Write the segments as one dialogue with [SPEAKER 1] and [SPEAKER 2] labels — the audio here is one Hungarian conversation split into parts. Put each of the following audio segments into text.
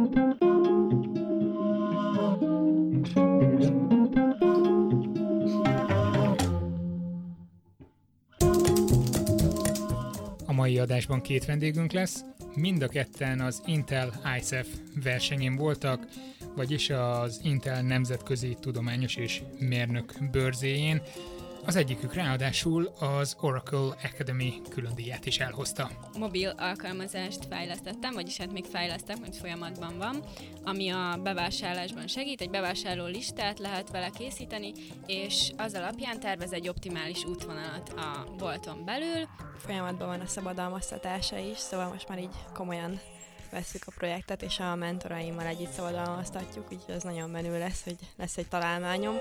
[SPEAKER 1] A mai adásban két vendégünk lesz, mind a ketten az Intel ICEF versenyén voltak, vagyis az Intel Nemzetközi Tudományos és Mérnök bőrzéjén. Az egyikük ráadásul az Oracle Academy külön díját is elhozta.
[SPEAKER 2] Mobil alkalmazást fejlesztettem, vagyis hát még fejlesztek, majd folyamatban van, ami a bevásárlásban segít. Egy bevásárló listát lehet vele készíteni, és az alapján tervez egy optimális útvonalat a bolton belül.
[SPEAKER 3] Folyamatban van a szabadalmaztatása is, szóval most már így komolyan veszük a projektet, és a mentoraimmal együtt szabadalmaztatjuk, úgyhogy ez nagyon menő lesz, hogy lesz egy találmányom.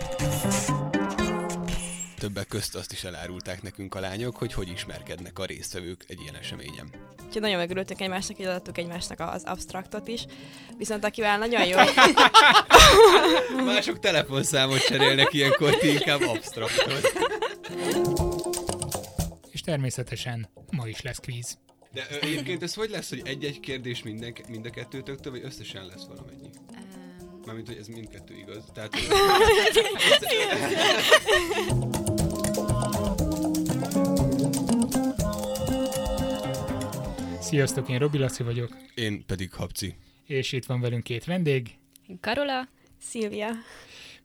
[SPEAKER 4] Többek közt azt is elárulták nekünk a lányok, hogy hogy ismerkednek a résztvevők egy ilyen eseményen.
[SPEAKER 3] Úgyhogy nagyon megörültünk egymásnak, így adtuk egymásnak az abstraktot is. Viszont akivel nagyon jó...
[SPEAKER 4] Mások telefonszámot cserélnek ilyenkor, ti inkább abstraktot.
[SPEAKER 1] És természetesen ma is lesz kvíz.
[SPEAKER 4] De ö, egyébként ez hogy lesz, hogy egy-egy kérdés minden, mind a kettőtöktől, vagy összesen lesz valamennyi? Mármint, hogy ez mindkettő igaz. Tehát,
[SPEAKER 1] Sziasztok, én Robi Laci vagyok,
[SPEAKER 4] én pedig Habci.
[SPEAKER 1] és itt van velünk két vendég.
[SPEAKER 2] én Karola,
[SPEAKER 3] Szilvia.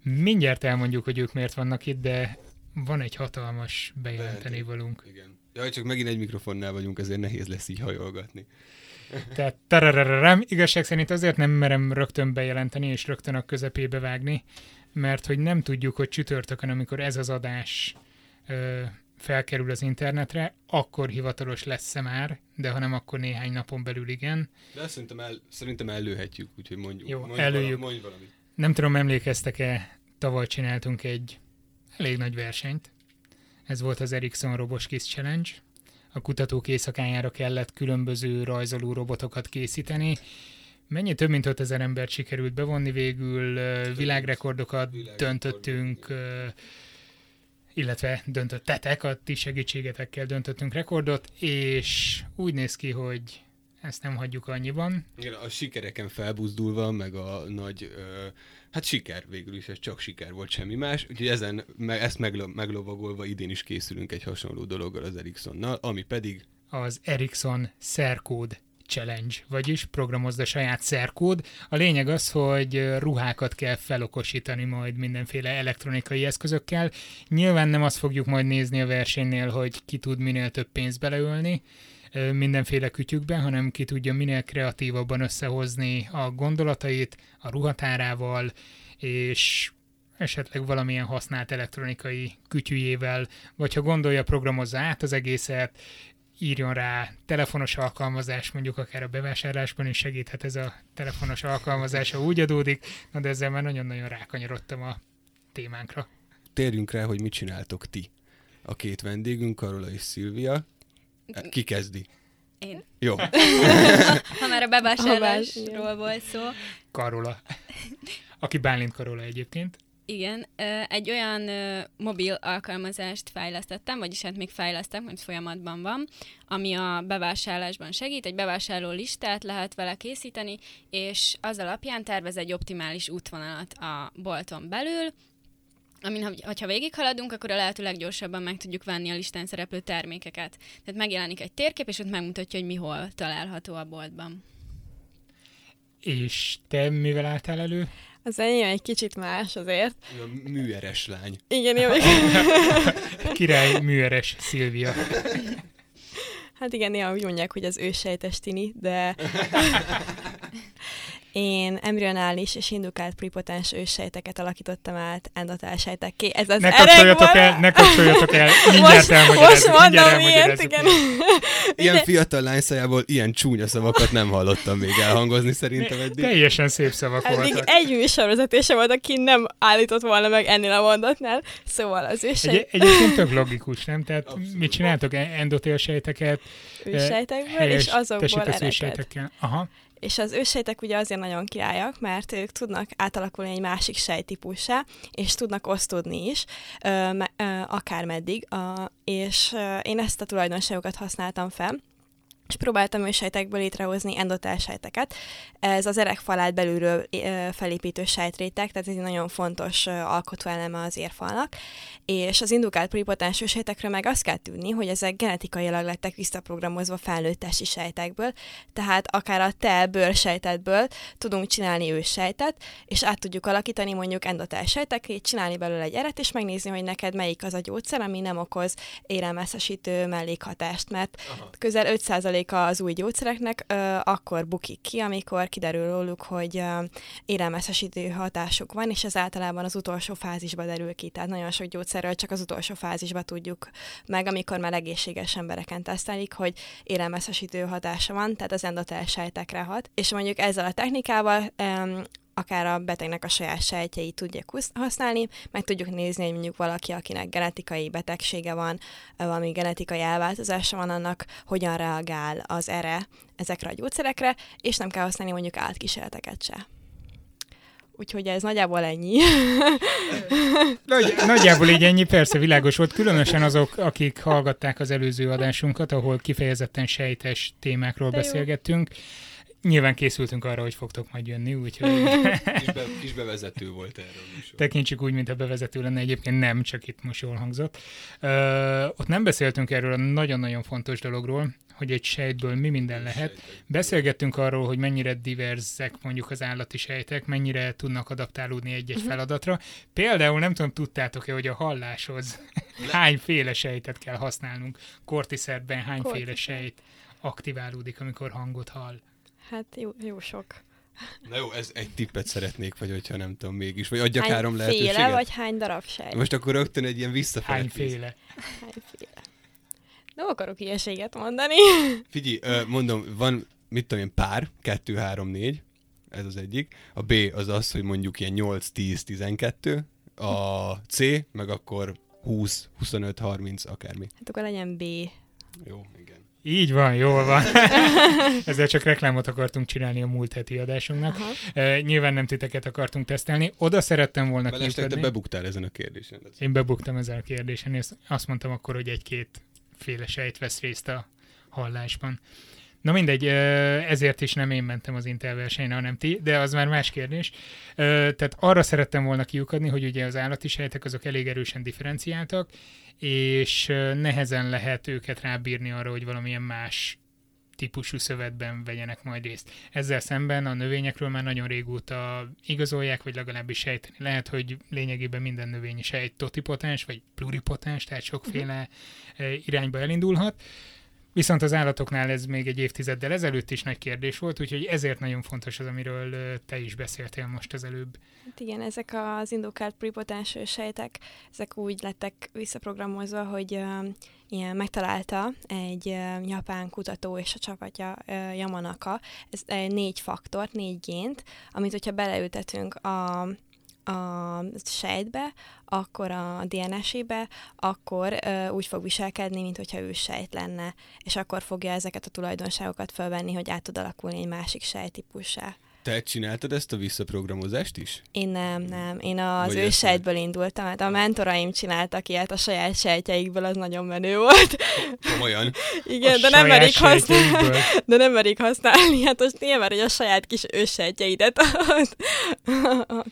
[SPEAKER 1] Mindjárt elmondjuk, hogy ők miért vannak itt, de van egy hatalmas bejelenteni valunk.
[SPEAKER 4] Igen. Jaj, csak megint egy mikrofonnál vagyunk, ezért nehéz lesz így hajolgatni.
[SPEAKER 1] Tehát tararararám, igazság szerint azért nem merem rögtön bejelenteni és rögtön a közepébe vágni, mert hogy nem tudjuk, hogy csütörtökön, amikor ez az adás ö, felkerül az internetre, akkor hivatalos lesz-e már, de ha nem, akkor néhány napon belül igen.
[SPEAKER 4] De szerintem, el, szerintem ellőhetjük, úgyhogy mondjuk.
[SPEAKER 1] Jó,
[SPEAKER 4] mondj
[SPEAKER 1] előjük.
[SPEAKER 4] Valami, mondj valamit.
[SPEAKER 1] Nem tudom, emlékeztek-e, tavaly csináltunk egy elég nagy versenyt. Ez volt az Ericsson Roboskiss Challenge. A kutatók éjszakájára kellett különböző rajzoló robotokat készíteni. Mennyi több mint 5000 embert sikerült bevonni végül, világrekordokat
[SPEAKER 4] Világrekord,
[SPEAKER 1] döntöttünk, illetve döntöttetek, a ti segítségetekkel döntöttünk rekordot, és úgy néz ki, hogy ezt nem hagyjuk annyiban.
[SPEAKER 4] Igen, a sikereken felbuzdulva, meg a nagy, ö, hát siker végül is, ez csak siker volt, semmi más. Úgyhogy ezen, me, ezt meglo, meglovagolva idén is készülünk egy hasonló dologgal az Ericssonnal, ami pedig
[SPEAKER 1] az Ericsson Szerkód Challenge, vagyis programozd a saját szerkód. A lényeg az, hogy ruhákat kell felokosítani majd mindenféle elektronikai eszközökkel. Nyilván nem azt fogjuk majd nézni a versenynél, hogy ki tud minél több pénzt beleölni mindenféle kütyükben, hanem ki tudja minél kreatívabban összehozni a gondolatait a ruhatárával, és esetleg valamilyen használt elektronikai kütyüjével, vagy ha gondolja, programozza át az egészet, írjon rá telefonos alkalmazás, mondjuk akár a bevásárlásban is segíthet ez a telefonos alkalmazás, ha úgy adódik, na de ezzel már nagyon-nagyon rákanyarodtam a témánkra.
[SPEAKER 4] térjünk rá, hogy mit csináltok ti. A két vendégünk, Karola és Szilvia. Ki kezdi?
[SPEAKER 2] én.
[SPEAKER 4] Jó.
[SPEAKER 2] Ha már a bevásárlásról volt szó,
[SPEAKER 1] Karola. Aki Bálint Karola egyébként.
[SPEAKER 2] Igen, egy olyan mobil alkalmazást fejlesztettem, vagyis hát még fejlesztek, majd folyamatban van, ami a bevásárlásban segít. Egy bevásárló listát lehet vele készíteni, és az alapján tervez egy optimális útvonalat a bolton belül, amin, hogy- hogyha végighaladunk, akkor a lehető leggyorsabban meg tudjuk venni a listán szereplő termékeket. Tehát megjelenik egy térkép, és ott megmutatja, hogy mi hol található a boltban.
[SPEAKER 1] És te mivel álltál elő?
[SPEAKER 3] Az enyém egy kicsit más azért.
[SPEAKER 4] A műeres lány.
[SPEAKER 3] Igen, jó.
[SPEAKER 1] Király műeres Szilvia.
[SPEAKER 3] Hát igen, néha úgy mondják, hogy az ősejtes tini, de én embryonális és indukált pripotens őssejteket alakítottam át endotelsejtekké. Ez az
[SPEAKER 1] Ne kapcsoljatok el, ne kapcsoljatok el, mindjárt
[SPEAKER 3] most, most mondom miért, igen.
[SPEAKER 4] Ilyen fiatal lány szájából ilyen csúnya szavakat nem hallottam még elhangozni szerintem eddig.
[SPEAKER 1] Teljesen szép szavak
[SPEAKER 3] Eddig
[SPEAKER 1] voltak.
[SPEAKER 3] egy műsorvezetése volt, aki nem állított volna meg ennél a mondatnál. Szóval az
[SPEAKER 1] Egy,
[SPEAKER 3] ősejt,
[SPEAKER 1] egyébként tök logikus, nem? Tehát
[SPEAKER 4] Abszolút.
[SPEAKER 1] mit csináltok? Endotélsejteket,
[SPEAKER 3] ősejtekből, és azokból
[SPEAKER 1] ősejtekkel. Aha.
[SPEAKER 3] És az őssejtek ugye azért nagyon királyak, mert ők tudnak átalakulni egy másik sejtípussá, és tudnak osztódni is, akármeddig, és én ezt a tulajdonságokat használtam fel, és próbáltam ősejtekből létrehozni endotál sejteket. Ez az erekfalát belülről felépítő sejtrétek, tehát ez egy nagyon fontos alkotóeleme az érfalnak. És az indukált pluripotens ősejtekről meg azt kell tudni, hogy ezek genetikailag lettek visszaprogramozva felnőttesi sejtekből, tehát akár a te bőrsejtetből tudunk csinálni ősejtet, és át tudjuk alakítani mondjuk endotál sejtekét, csinálni belőle egy eret, és megnézni, hogy neked melyik az a gyógyszer, ami nem okoz élelmeztesítő mellékhatást, mert Aha. közel 500. 90%-a az új gyógyszereknek akkor bukik ki, amikor kiderül róluk, hogy ö, élelmesesítő hatásuk van, és ez általában az utolsó fázisba derül ki. Tehát nagyon sok gyógyszerről csak az utolsó fázisba tudjuk meg, amikor már egészséges embereken tesztelik, hogy élelmesesítő hatása van, tehát az endotel sejtekre hat. És mondjuk ezzel a technikával akár a betegnek a saját sejtjeit tudják használni, meg tudjuk nézni, hogy mondjuk valaki, akinek genetikai betegsége van, valami genetikai elváltozása van, annak hogyan reagál az erre, ezekre a gyógyszerekre, és nem kell használni mondjuk átkísérleteket se. Úgyhogy ez nagyjából ennyi.
[SPEAKER 1] Nagy, nagyjából így ennyi, persze világos volt, különösen azok, akik hallgatták az előző adásunkat, ahol kifejezetten sejtes témákról De beszélgettünk. Jó Nyilván készültünk arra, hogy fogtok majd jönni, úgyhogy...
[SPEAKER 4] kis, be, kis bevezető volt erről is.
[SPEAKER 1] Tekintsük úgy, mint a bevezető lenne, egyébként nem, csak itt most jól hangzott. Uh, ott nem beszéltünk erről a nagyon-nagyon fontos dologról, hogy egy sejtből mi minden lehet. Beszélgettünk arról, hogy mennyire diverzek mondjuk az állati sejtek, mennyire tudnak adaptálódni egy-egy uh-huh. feladatra. Például nem tudom, tudtátok-e, hogy a halláshoz hányféle sejtet kell használnunk. Kortiszerben hányféle sejt aktiválódik, amikor hangot hall.
[SPEAKER 3] Hát jó, jó sok.
[SPEAKER 4] Na jó, ez egy tippet szeretnék, vagy hogyha nem tudom mégis, vagy adjak hány három lehetőséget.
[SPEAKER 3] Féle, vagy hány darab sej?
[SPEAKER 4] Most akkor rögtön egy ilyen visszafelé.
[SPEAKER 1] Hányféle?
[SPEAKER 3] Hányféle? Nem akarok ilyeséget mondani.
[SPEAKER 4] Figyelj, mondom, van, mit tudom én, pár, kettő, három, négy, ez az egyik. A B az az, hogy mondjuk ilyen 8, 10, 12. A C, meg akkor 20, 25, 30, akármi.
[SPEAKER 3] Hát akkor legyen B.
[SPEAKER 4] Jó, igen.
[SPEAKER 1] Így van, jól van. Ezzel csak reklámot akartunk csinálni a múlt heti adásunknak. Uh, nyilván nem titeket akartunk tesztelni. Oda szerettem volna
[SPEAKER 4] Belestek, te bebuktál ezen a kérdésen.
[SPEAKER 1] Én bebuktam ezen a kérdésen, és azt mondtam akkor, hogy egy-két féle sejt vesz részt a hallásban. Na mindegy, ezért is nem én mentem az Intel versenyre, hanem ti, de az már más kérdés. Tehát arra szerettem volna kiukadni, hogy ugye az állati sejtek azok elég erősen differenciáltak, és nehezen lehet őket rábírni arra, hogy valamilyen más típusú szövetben vegyenek majd részt. Ezzel szemben a növényekről már nagyon régóta igazolják, vagy legalábbis sejteni lehet, hogy lényegében minden növényi sejt totipotens, vagy pluripotens, tehát sokféle irányba elindulhat. Viszont az állatoknál ez még egy évtizeddel ezelőtt is nagy kérdés volt, úgyhogy ezért nagyon fontos az, amiről te is beszéltél most az előbb.
[SPEAKER 3] Hát igen, ezek az indukált prepotens sejtek, ezek úgy lettek visszaprogramozva, hogy uh, ilyen megtalálta egy uh, japán kutató és a csapatja uh, Yamanaka, ez uh, négy faktort, négy gént, amit hogyha beleültetünk a a sejtbe, akkor a DNS-ébe, akkor ö, úgy fog viselkedni, mint hogyha ő sejt lenne, és akkor fogja ezeket a tulajdonságokat felvenni, hogy át tud alakulni egy másik sejtípussá.
[SPEAKER 4] Te csináltad ezt a visszaprogramozást is?
[SPEAKER 3] Én nem, nem. Én az ő sejtből indultam, hát a mentoraim csináltak ilyet a saját sejtjeikből, az nagyon menő volt.
[SPEAKER 4] Komolyan?
[SPEAKER 3] Igen, de nem, merik használni, de nem merik használni. Hát most nyilván, hogy a saját kis ősejtjeidet
[SPEAKER 1] a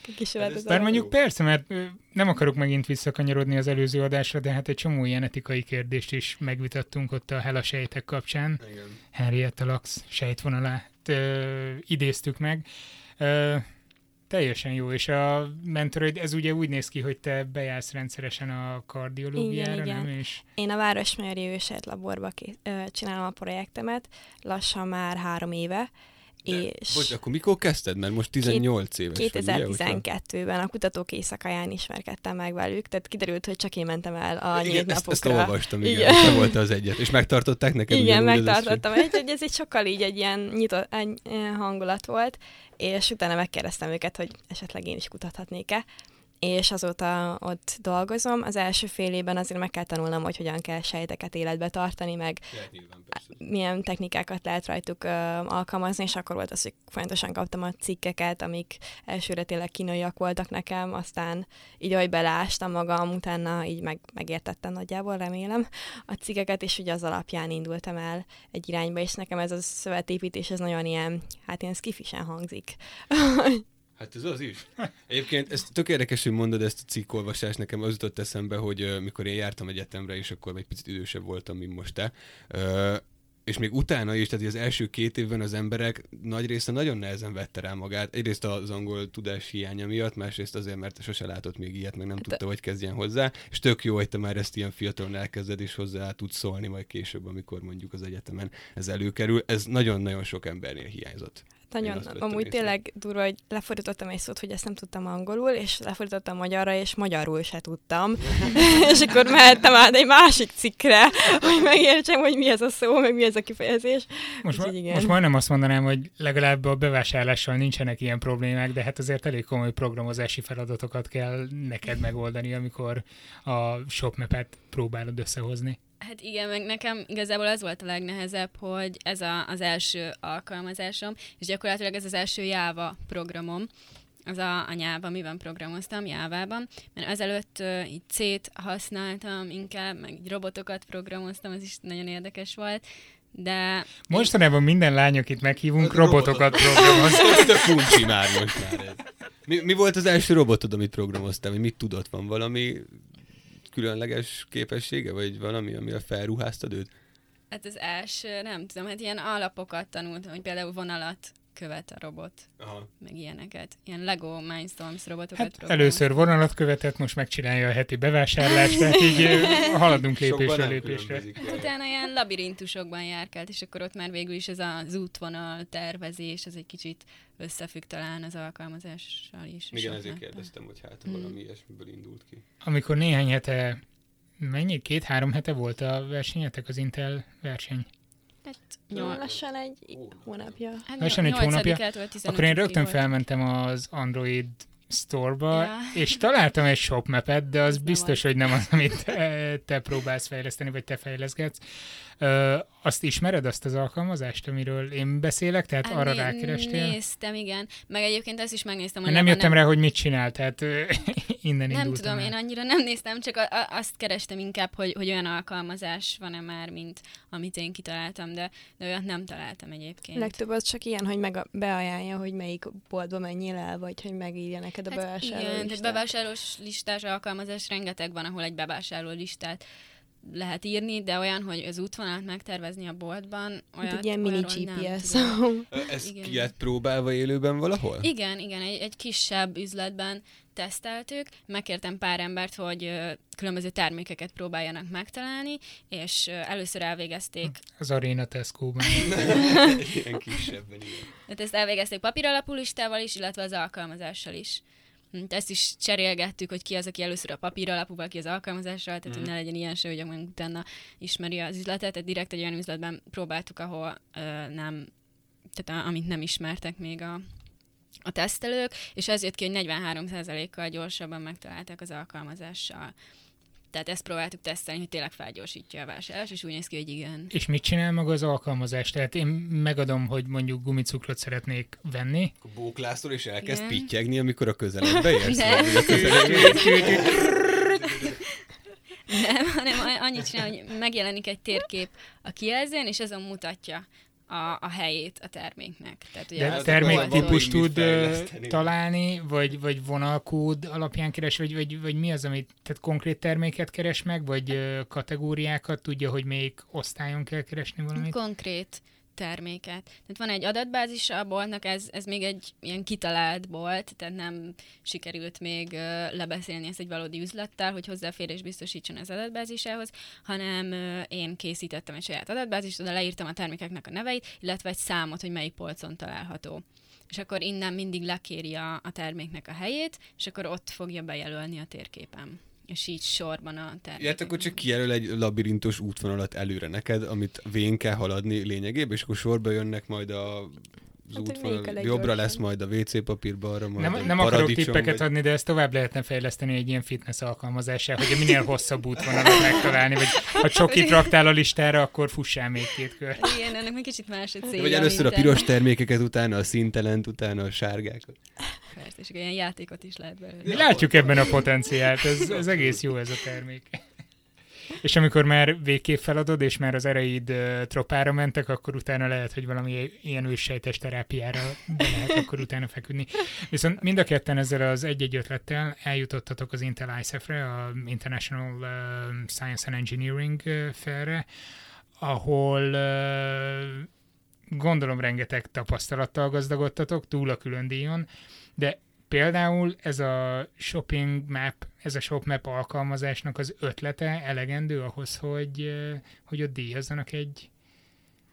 [SPEAKER 1] kis Bár mondjuk persze, mert nem akarok megint visszakanyarodni az előző adásra, de hát egy csomó ilyen etikai kérdést is megvitattunk ott a Hela sejtek kapcsán. Igen. Henrietta Lacks sejtvonalát ö, idéztük meg. Ö, teljesen jó, és a mentoroid, ez ugye úgy néz ki, hogy te bejársz rendszeresen a kardiológiára, igen, nem? Igen. És...
[SPEAKER 3] Én a Városmegyeri Ősejt laborba ké- ö, csinálom a projektemet, lassan már három éve,
[SPEAKER 4] de, és bocs, akkor mikor kezdted? Mert most 18 éves
[SPEAKER 3] 2012-ben a kutatók éjszakáján ismerkedtem meg velük, tehát kiderült, hogy csak én mentem el a igen, nyílt
[SPEAKER 4] napokra. Ezt, ezt olvastam, igen. igen. Te volt az egyet. És megtartották neked?
[SPEAKER 3] Igen, megtartottam. Ez, egy, ez egy sokkal így egy ilyen nyitott egy, hangulat volt, és utána megkérdeztem őket, hogy esetleg én is kutathatnék-e és azóta ott dolgozom. Az első fél évben azért meg kell tanulnom, hogy hogyan kell sejteket életbe tartani, meg milyen technikákat lehet rajtuk ö, alkalmazni, és akkor volt az, hogy folyamatosan kaptam a cikkeket, amik elsőre tényleg kínaiak voltak nekem, aztán így, ahogy beleástam magam, utána így meg, megértettem nagyjából, remélem, a cikkeket, és ugye az alapján indultam el egy irányba, és nekem ez a szövetépítés, ez nagyon ilyen, hát ilyen skifisen hangzik.
[SPEAKER 4] Hát ez az is. Egyébként ez tök érdekes, hogy mondod ezt a cikkolvasást, nekem az jutott eszembe, hogy uh, mikor én jártam egyetemre, és akkor egy picit idősebb voltam, mint most te, uh, és még utána is, tehát az első két évben az emberek nagy része nagyon nehezen vette rá magát. Egyrészt az angol tudás hiánya miatt, másrészt azért, mert sose látott még ilyet, meg nem hát tudta, hogy kezdjen hozzá. És tök jó, hogy te már ezt ilyen fiatalon elkezded, és hozzá tudsz szólni majd később, amikor mondjuk az egyetemen ez előkerül. Ez nagyon-nagyon sok embernél hiányzott.
[SPEAKER 3] Nagyon, amúgy tényleg durva, hogy lefordítottam egy szót, hogy ezt nem tudtam angolul, és lefordítottam magyarra, és magyarul se tudtam. és akkor mehettem át egy másik cikkre, hogy megértsem, hogy mi ez a szó, meg mi ez a kifejezés.
[SPEAKER 1] Most, ma, igen. most majdnem azt mondanám, hogy legalább a bevásárlással nincsenek ilyen problémák, de hát azért elég komoly programozási feladatokat kell neked megoldani, amikor a shopmap-et próbálod összehozni.
[SPEAKER 2] Hát igen, meg nekem igazából az volt a legnehezebb, hogy ez a, az első alkalmazásom, és gyakorlatilag ez az első Java programom, az a, a nyelv, amiben programoztam, Jávában, mert ezelőtt uh, így C-t használtam inkább, meg így robotokat programoztam, ez is nagyon érdekes volt, de...
[SPEAKER 1] Mostanában minden lány, akit meghívunk, robotokat programoz.
[SPEAKER 4] Ez a már most már ez. Mi, mi volt az első robotod, amit programoztál? Mit tudott? Van valami különleges képessége, vagy valami, ami a felruháztad őt?
[SPEAKER 2] Hát az első, nem tudom, hát ilyen alapokat tanultam, hogy például vonalat követ a robot, Aha. meg ilyeneket. Ilyen Lego Mindstorms robotokat hát.
[SPEAKER 1] Először vonalat követett, most megcsinálja a heti bevásárlást, tehát így haladunk lépésre lépésre.
[SPEAKER 2] Utána ilyen labirintusokban járkált, és akkor ott már végül is ez az útvonal tervezés, az egy kicsit összefügg talán az alkalmazással is.
[SPEAKER 4] Igen, ezért kérdeztem, hogy hát hmm. valami ilyesmiből indult ki.
[SPEAKER 1] Amikor néhány hete, mennyi, két-három hete volt a versenyetek, az Intel verseny?
[SPEAKER 3] Hát nyol... lassan egy hónapja.
[SPEAKER 1] Hát lassan egy hónapja. Akkor én rögtön volt. felmentem az Android store-ba, ja. és találtam egy shopmapet, de az biztos, hogy nem az, amit te, te próbálsz fejleszteni, vagy te fejleszgetsz. Ö, azt ismered, azt az alkalmazást, amiről én beszélek? Tehát hát, arra rákerestél?
[SPEAKER 2] Néztem, igen. Meg egyébként ezt is megnéztem.
[SPEAKER 1] Hogy nem jöttem nem... rá, hogy mit csinál, tehát innen
[SPEAKER 2] Nem tudom, el. én annyira nem néztem, csak a, a, azt kerestem inkább, hogy, hogy olyan alkalmazás van-e már, mint amit én kitaláltam, de, de olyat nem találtam egyébként.
[SPEAKER 3] Legtöbb az csak ilyen, hogy meg beajánlja, hogy melyik boltba menjél el, vagy hogy megírja neked a hát bevásárló igen, listát.
[SPEAKER 2] tehát bevásárlós listás alkalmazás rengeteg van, ahol egy bevásárló listát lehet írni, de olyan, hogy az útvonalat megtervezni a boltban, olyan
[SPEAKER 3] egy ilyen mini GPS.
[SPEAKER 4] Ez ki lett próbálva élőben valahol?
[SPEAKER 2] Igen, igen, egy, egy kisebb üzletben teszteltük, megkértem pár embert, hogy különböző termékeket próbáljanak megtalálni, és először elvégezték...
[SPEAKER 1] Az Arena Tesco-ban.
[SPEAKER 4] Ilyen kisebben, igen.
[SPEAKER 2] Hát ezt elvégezték papíralapú listával is, illetve az alkalmazással is. Hm, ezt is cserélgettük, hogy ki az, aki először a papír alapúval, ki az alkalmazással, tehát mm. hogy ne legyen ilyen se, hogy meg utána ismeri az üzletet. Tehát direkt egy olyan üzletben próbáltuk, ahol ö, nem, tehát a, amit nem ismertek még a, a tesztelők, és ez jött ki, hogy 43%-kal gyorsabban megtalálták az alkalmazással. Tehát ezt próbáltuk tesztelni, hogy tényleg felgyorsítja a vásárlás, és úgy néz ki, hogy igen.
[SPEAKER 1] És mit csinál maga az alkalmazás? Tehát én megadom, hogy mondjuk gumicukrot szeretnék venni.
[SPEAKER 4] Akkor bóklászol, és elkezd igen. pittyegni, amikor a közeledbe érsz.
[SPEAKER 2] Nem, hanem annyit csinál, hogy megjelenik egy térkép a kijelzőn, és azon mutatja a, a helyét a terméknek.
[SPEAKER 1] Tehát, ugye De terméktípus tud találni, vagy, vagy vonalkód alapján keres, vagy, vagy, vagy mi az, amit tehát konkrét terméket keres meg, vagy kategóriákat tudja, hogy melyik osztályon kell keresni valamit?
[SPEAKER 2] Konkrét terméket. Tehát van egy adatbázis a boltnak, ez, ez még egy ilyen kitalált bolt, tehát nem sikerült még lebeszélni ezt egy valódi üzlettel, hogy hozzáférés biztosítson az adatbázisához, hanem én készítettem egy saját adatbázist, oda leírtam a termékeknek a neveit, illetve egy számot, hogy melyik polcon található és akkor innen mindig lekéri a, a terméknek a helyét, és akkor ott fogja bejelölni a térképen és így sorban a termékek.
[SPEAKER 4] Ilyet akkor csak kijelöl egy labirintos útvonalat előre neked, amit vén kell haladni lényegében, és akkor sorba jönnek majd a
[SPEAKER 3] Hát, a
[SPEAKER 4] Jobbra lesz majd a WC papír, balra majd
[SPEAKER 1] Nem,
[SPEAKER 4] a
[SPEAKER 1] nem akarok tippeket
[SPEAKER 4] vagy-
[SPEAKER 1] adni, de ezt tovább lehetne fejleszteni egy ilyen fitness alkalmazással, hogy minél hosszabb útvonalat megtalálni, vagy ha csokit raktál a listára, akkor fussál még két kör.
[SPEAKER 2] Igen, ennek meg kicsit más a célja.
[SPEAKER 4] Vagy először a piros termékeket, utána a színtelent, utána a sárgákat.
[SPEAKER 2] Persze, és olyan játékot is lehet belőle.
[SPEAKER 1] Mi látjuk ebben a potenciált, ez, ez egész jó ez a termék. És amikor már végképp feladod, és már az ereid tropára mentek, akkor utána lehet, hogy valami ilyen őssejtes terápiára lehet akkor utána feküdni. Viszont mind a ketten ezzel az egy-egy ötlettel eljutottatok az Intel ISEF-re, a International Science and Engineering Fair-re, ahol gondolom rengeteg tapasztalattal gazdagodtatok, túl a külön díjon, de például ez a shopping map, ez a shop map alkalmazásnak az ötlete elegendő ahhoz, hogy, hogy ott díjazzanak egy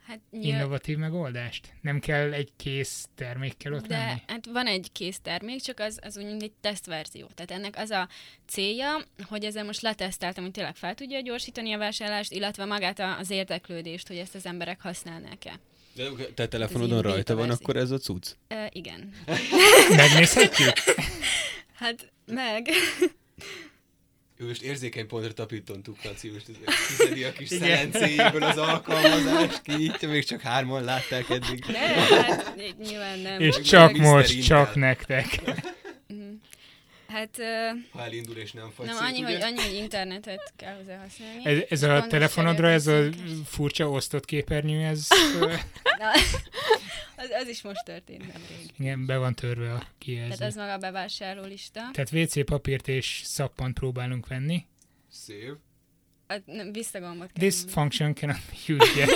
[SPEAKER 2] Hát nyilván,
[SPEAKER 1] innovatív megoldást? Nem kell egy kész termékkel ott
[SPEAKER 2] de
[SPEAKER 1] lenni?
[SPEAKER 2] hát van egy kész termék, csak az, az úgy, mint egy tesztverzió. Tehát ennek az a célja, hogy ezzel most leteszteltem, hogy tényleg fel tudja gyorsítani a vásárlást, illetve magát az érdeklődést, hogy ezt az emberek használnák-e.
[SPEAKER 4] De te telefonodon rajta van, akkor ez a cucc?
[SPEAKER 2] E, igen.
[SPEAKER 1] Megnézhetjük?
[SPEAKER 2] Hát meg.
[SPEAKER 4] Jó, most érzékeny pontra tapítontuk, Laci, most ez kizedi a kis szelencéjéből az alkalmazást, kinyitja, még csak hárman látták eddig.
[SPEAKER 2] De, hát nyilván nem.
[SPEAKER 1] És csak most, csak nektek.
[SPEAKER 2] Hát
[SPEAKER 4] Ha elindul és nem fagy
[SPEAKER 2] nem,
[SPEAKER 4] szét,
[SPEAKER 2] annyi,
[SPEAKER 4] ugye?
[SPEAKER 2] hogy, annyi, hogy internetet kell hozzá használni.
[SPEAKER 1] Ez, ez a telefonodra, ez a furcsa osztott képernyő, ez
[SPEAKER 2] Na, az, az is most történt nemrég.
[SPEAKER 1] igen, be van törve a
[SPEAKER 2] Tehát
[SPEAKER 1] kijelző.
[SPEAKER 2] ez maga a bevásárló lista.
[SPEAKER 1] Tehát WC papírt és szappant próbálunk venni.
[SPEAKER 4] Szép.
[SPEAKER 2] A, nem, visszagombot kell
[SPEAKER 1] This function cannot be used yet.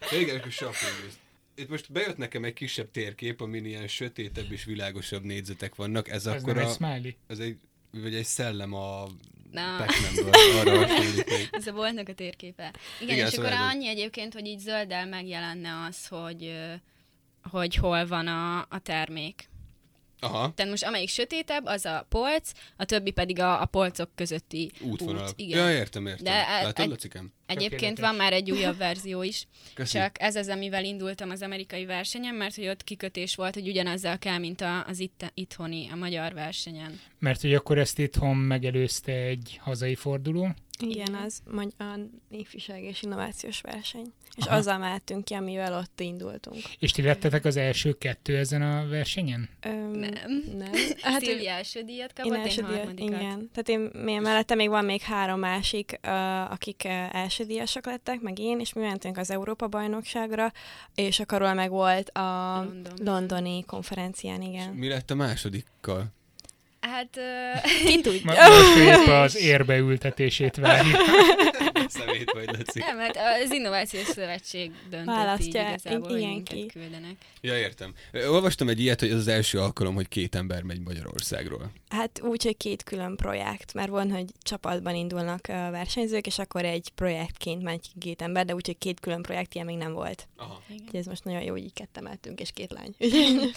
[SPEAKER 4] Akkor shopping list. Itt most bejött nekem egy kisebb térkép, amin ilyen sötétebb és világosabb négyzetek vannak. Ez
[SPEAKER 1] Ez
[SPEAKER 4] akkor a,
[SPEAKER 1] egy smiley.
[SPEAKER 4] ez egy, vagy egy szellem a
[SPEAKER 2] Na.
[SPEAKER 4] Pac-Manből, arra.
[SPEAKER 2] Ez a boltnak a térképe. Igen,
[SPEAKER 4] Igen,
[SPEAKER 2] és
[SPEAKER 4] szóval
[SPEAKER 2] akkor
[SPEAKER 4] ez-
[SPEAKER 2] annyi egyébként, hogy így zölddel megjelenne az, hogy, hogy hol van a, a termék.
[SPEAKER 4] Aha,
[SPEAKER 2] Tehát most amelyik sötétebb, az a polc, a többi pedig a, a polcok közötti
[SPEAKER 4] útvonal.
[SPEAKER 2] út. Igen.
[SPEAKER 4] Ja, értem, értem.
[SPEAKER 2] De, e-
[SPEAKER 4] Látod,
[SPEAKER 2] egy-
[SPEAKER 4] Lacikám?
[SPEAKER 2] Egyébként van már egy újabb verzió is,
[SPEAKER 4] Köszi.
[SPEAKER 2] csak ez az, amivel indultam az amerikai versenyen, mert hogy ott kikötés volt, hogy ugyanazzal kell, mint a, az itt, itthoni, a magyar versenyen.
[SPEAKER 1] Mert hogy akkor ezt itthon megelőzte egy hazai forduló.
[SPEAKER 3] Igen, az magy- a ifjúság és innovációs verseny. És
[SPEAKER 1] Aha.
[SPEAKER 3] azzal mehetünk ki, amivel ott indultunk.
[SPEAKER 1] És ti lettetek az első kettő ezen a versenyen?
[SPEAKER 3] Öm,
[SPEAKER 2] Nem.
[SPEAKER 3] Nem.
[SPEAKER 2] Hát, Szilvia első díjat
[SPEAKER 3] én
[SPEAKER 2] kapott, én,
[SPEAKER 3] első díjat,
[SPEAKER 2] harmadikat.
[SPEAKER 3] igen. Tehát én, én mellette még van még három másik, uh, akik uh, első díjasok lettek, meg én, és mi mentünk az Európa-bajnokságra, és arról meg volt a
[SPEAKER 2] London.
[SPEAKER 3] londoni konferencián, igen.
[SPEAKER 4] Mi lett a másodikkal?
[SPEAKER 2] Hát ö,
[SPEAKER 3] Ki
[SPEAKER 1] Ma,
[SPEAKER 3] tudja?
[SPEAKER 1] most épp az érbeültetését várjuk.
[SPEAKER 4] Szemét vagy, Laci.
[SPEAKER 2] nem, hát az Innovációs Szövetség döntött
[SPEAKER 3] Választja,
[SPEAKER 2] így igazából, hogy
[SPEAKER 3] igen,
[SPEAKER 2] minket
[SPEAKER 3] ki.
[SPEAKER 2] küldenek.
[SPEAKER 4] Ja, értem. Olvastam egy ilyet, hogy ez az első alkalom, hogy két ember megy Magyarországról.
[SPEAKER 3] Hát úgy, hogy két külön projekt, mert van, hogy csapatban indulnak uh, versenyzők, és akkor egy projektként megy ki két ember, de úgy, hogy két külön projekt ilyen még nem volt.
[SPEAKER 4] Aha.
[SPEAKER 2] Igen.
[SPEAKER 3] Úgyhogy ez most nagyon jó, hogy így ketten és két lány.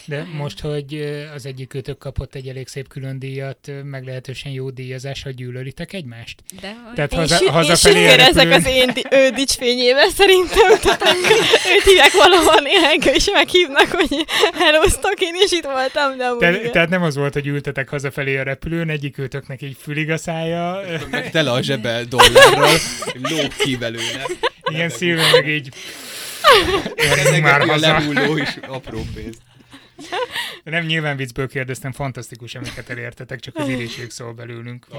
[SPEAKER 1] De most, hogy az egyik őtök kapott egy elég szép külön díjat, ö, meglehetősen jó díjazás, hogy gyűlölitek egymást?
[SPEAKER 2] De.
[SPEAKER 1] Tehát
[SPEAKER 3] Én,
[SPEAKER 1] haza,
[SPEAKER 3] sü- én
[SPEAKER 1] hazafelé a
[SPEAKER 3] sükkérezek
[SPEAKER 1] repülőn-
[SPEAKER 3] az én di- ő dicsfényébe szerintem. Tehát őt hívják valahol néha, és meghívnak, hogy hellosztok, én is itt voltam, de
[SPEAKER 1] Te, tehát nem az volt, hogy ültetek hazafelé a repülőn, egyik őtöknek így fülig a szája,
[SPEAKER 4] Meg tele a zsebe dollárral, belőle.
[SPEAKER 1] igen, Szilvia meg így érjünk
[SPEAKER 4] Ezek
[SPEAKER 1] már haza.
[SPEAKER 4] lehulló is apró pénz.
[SPEAKER 1] Nem nyilván viccből kérdeztem, fantasztikus, amiket elértetek, csak az íréség szól belőlünk.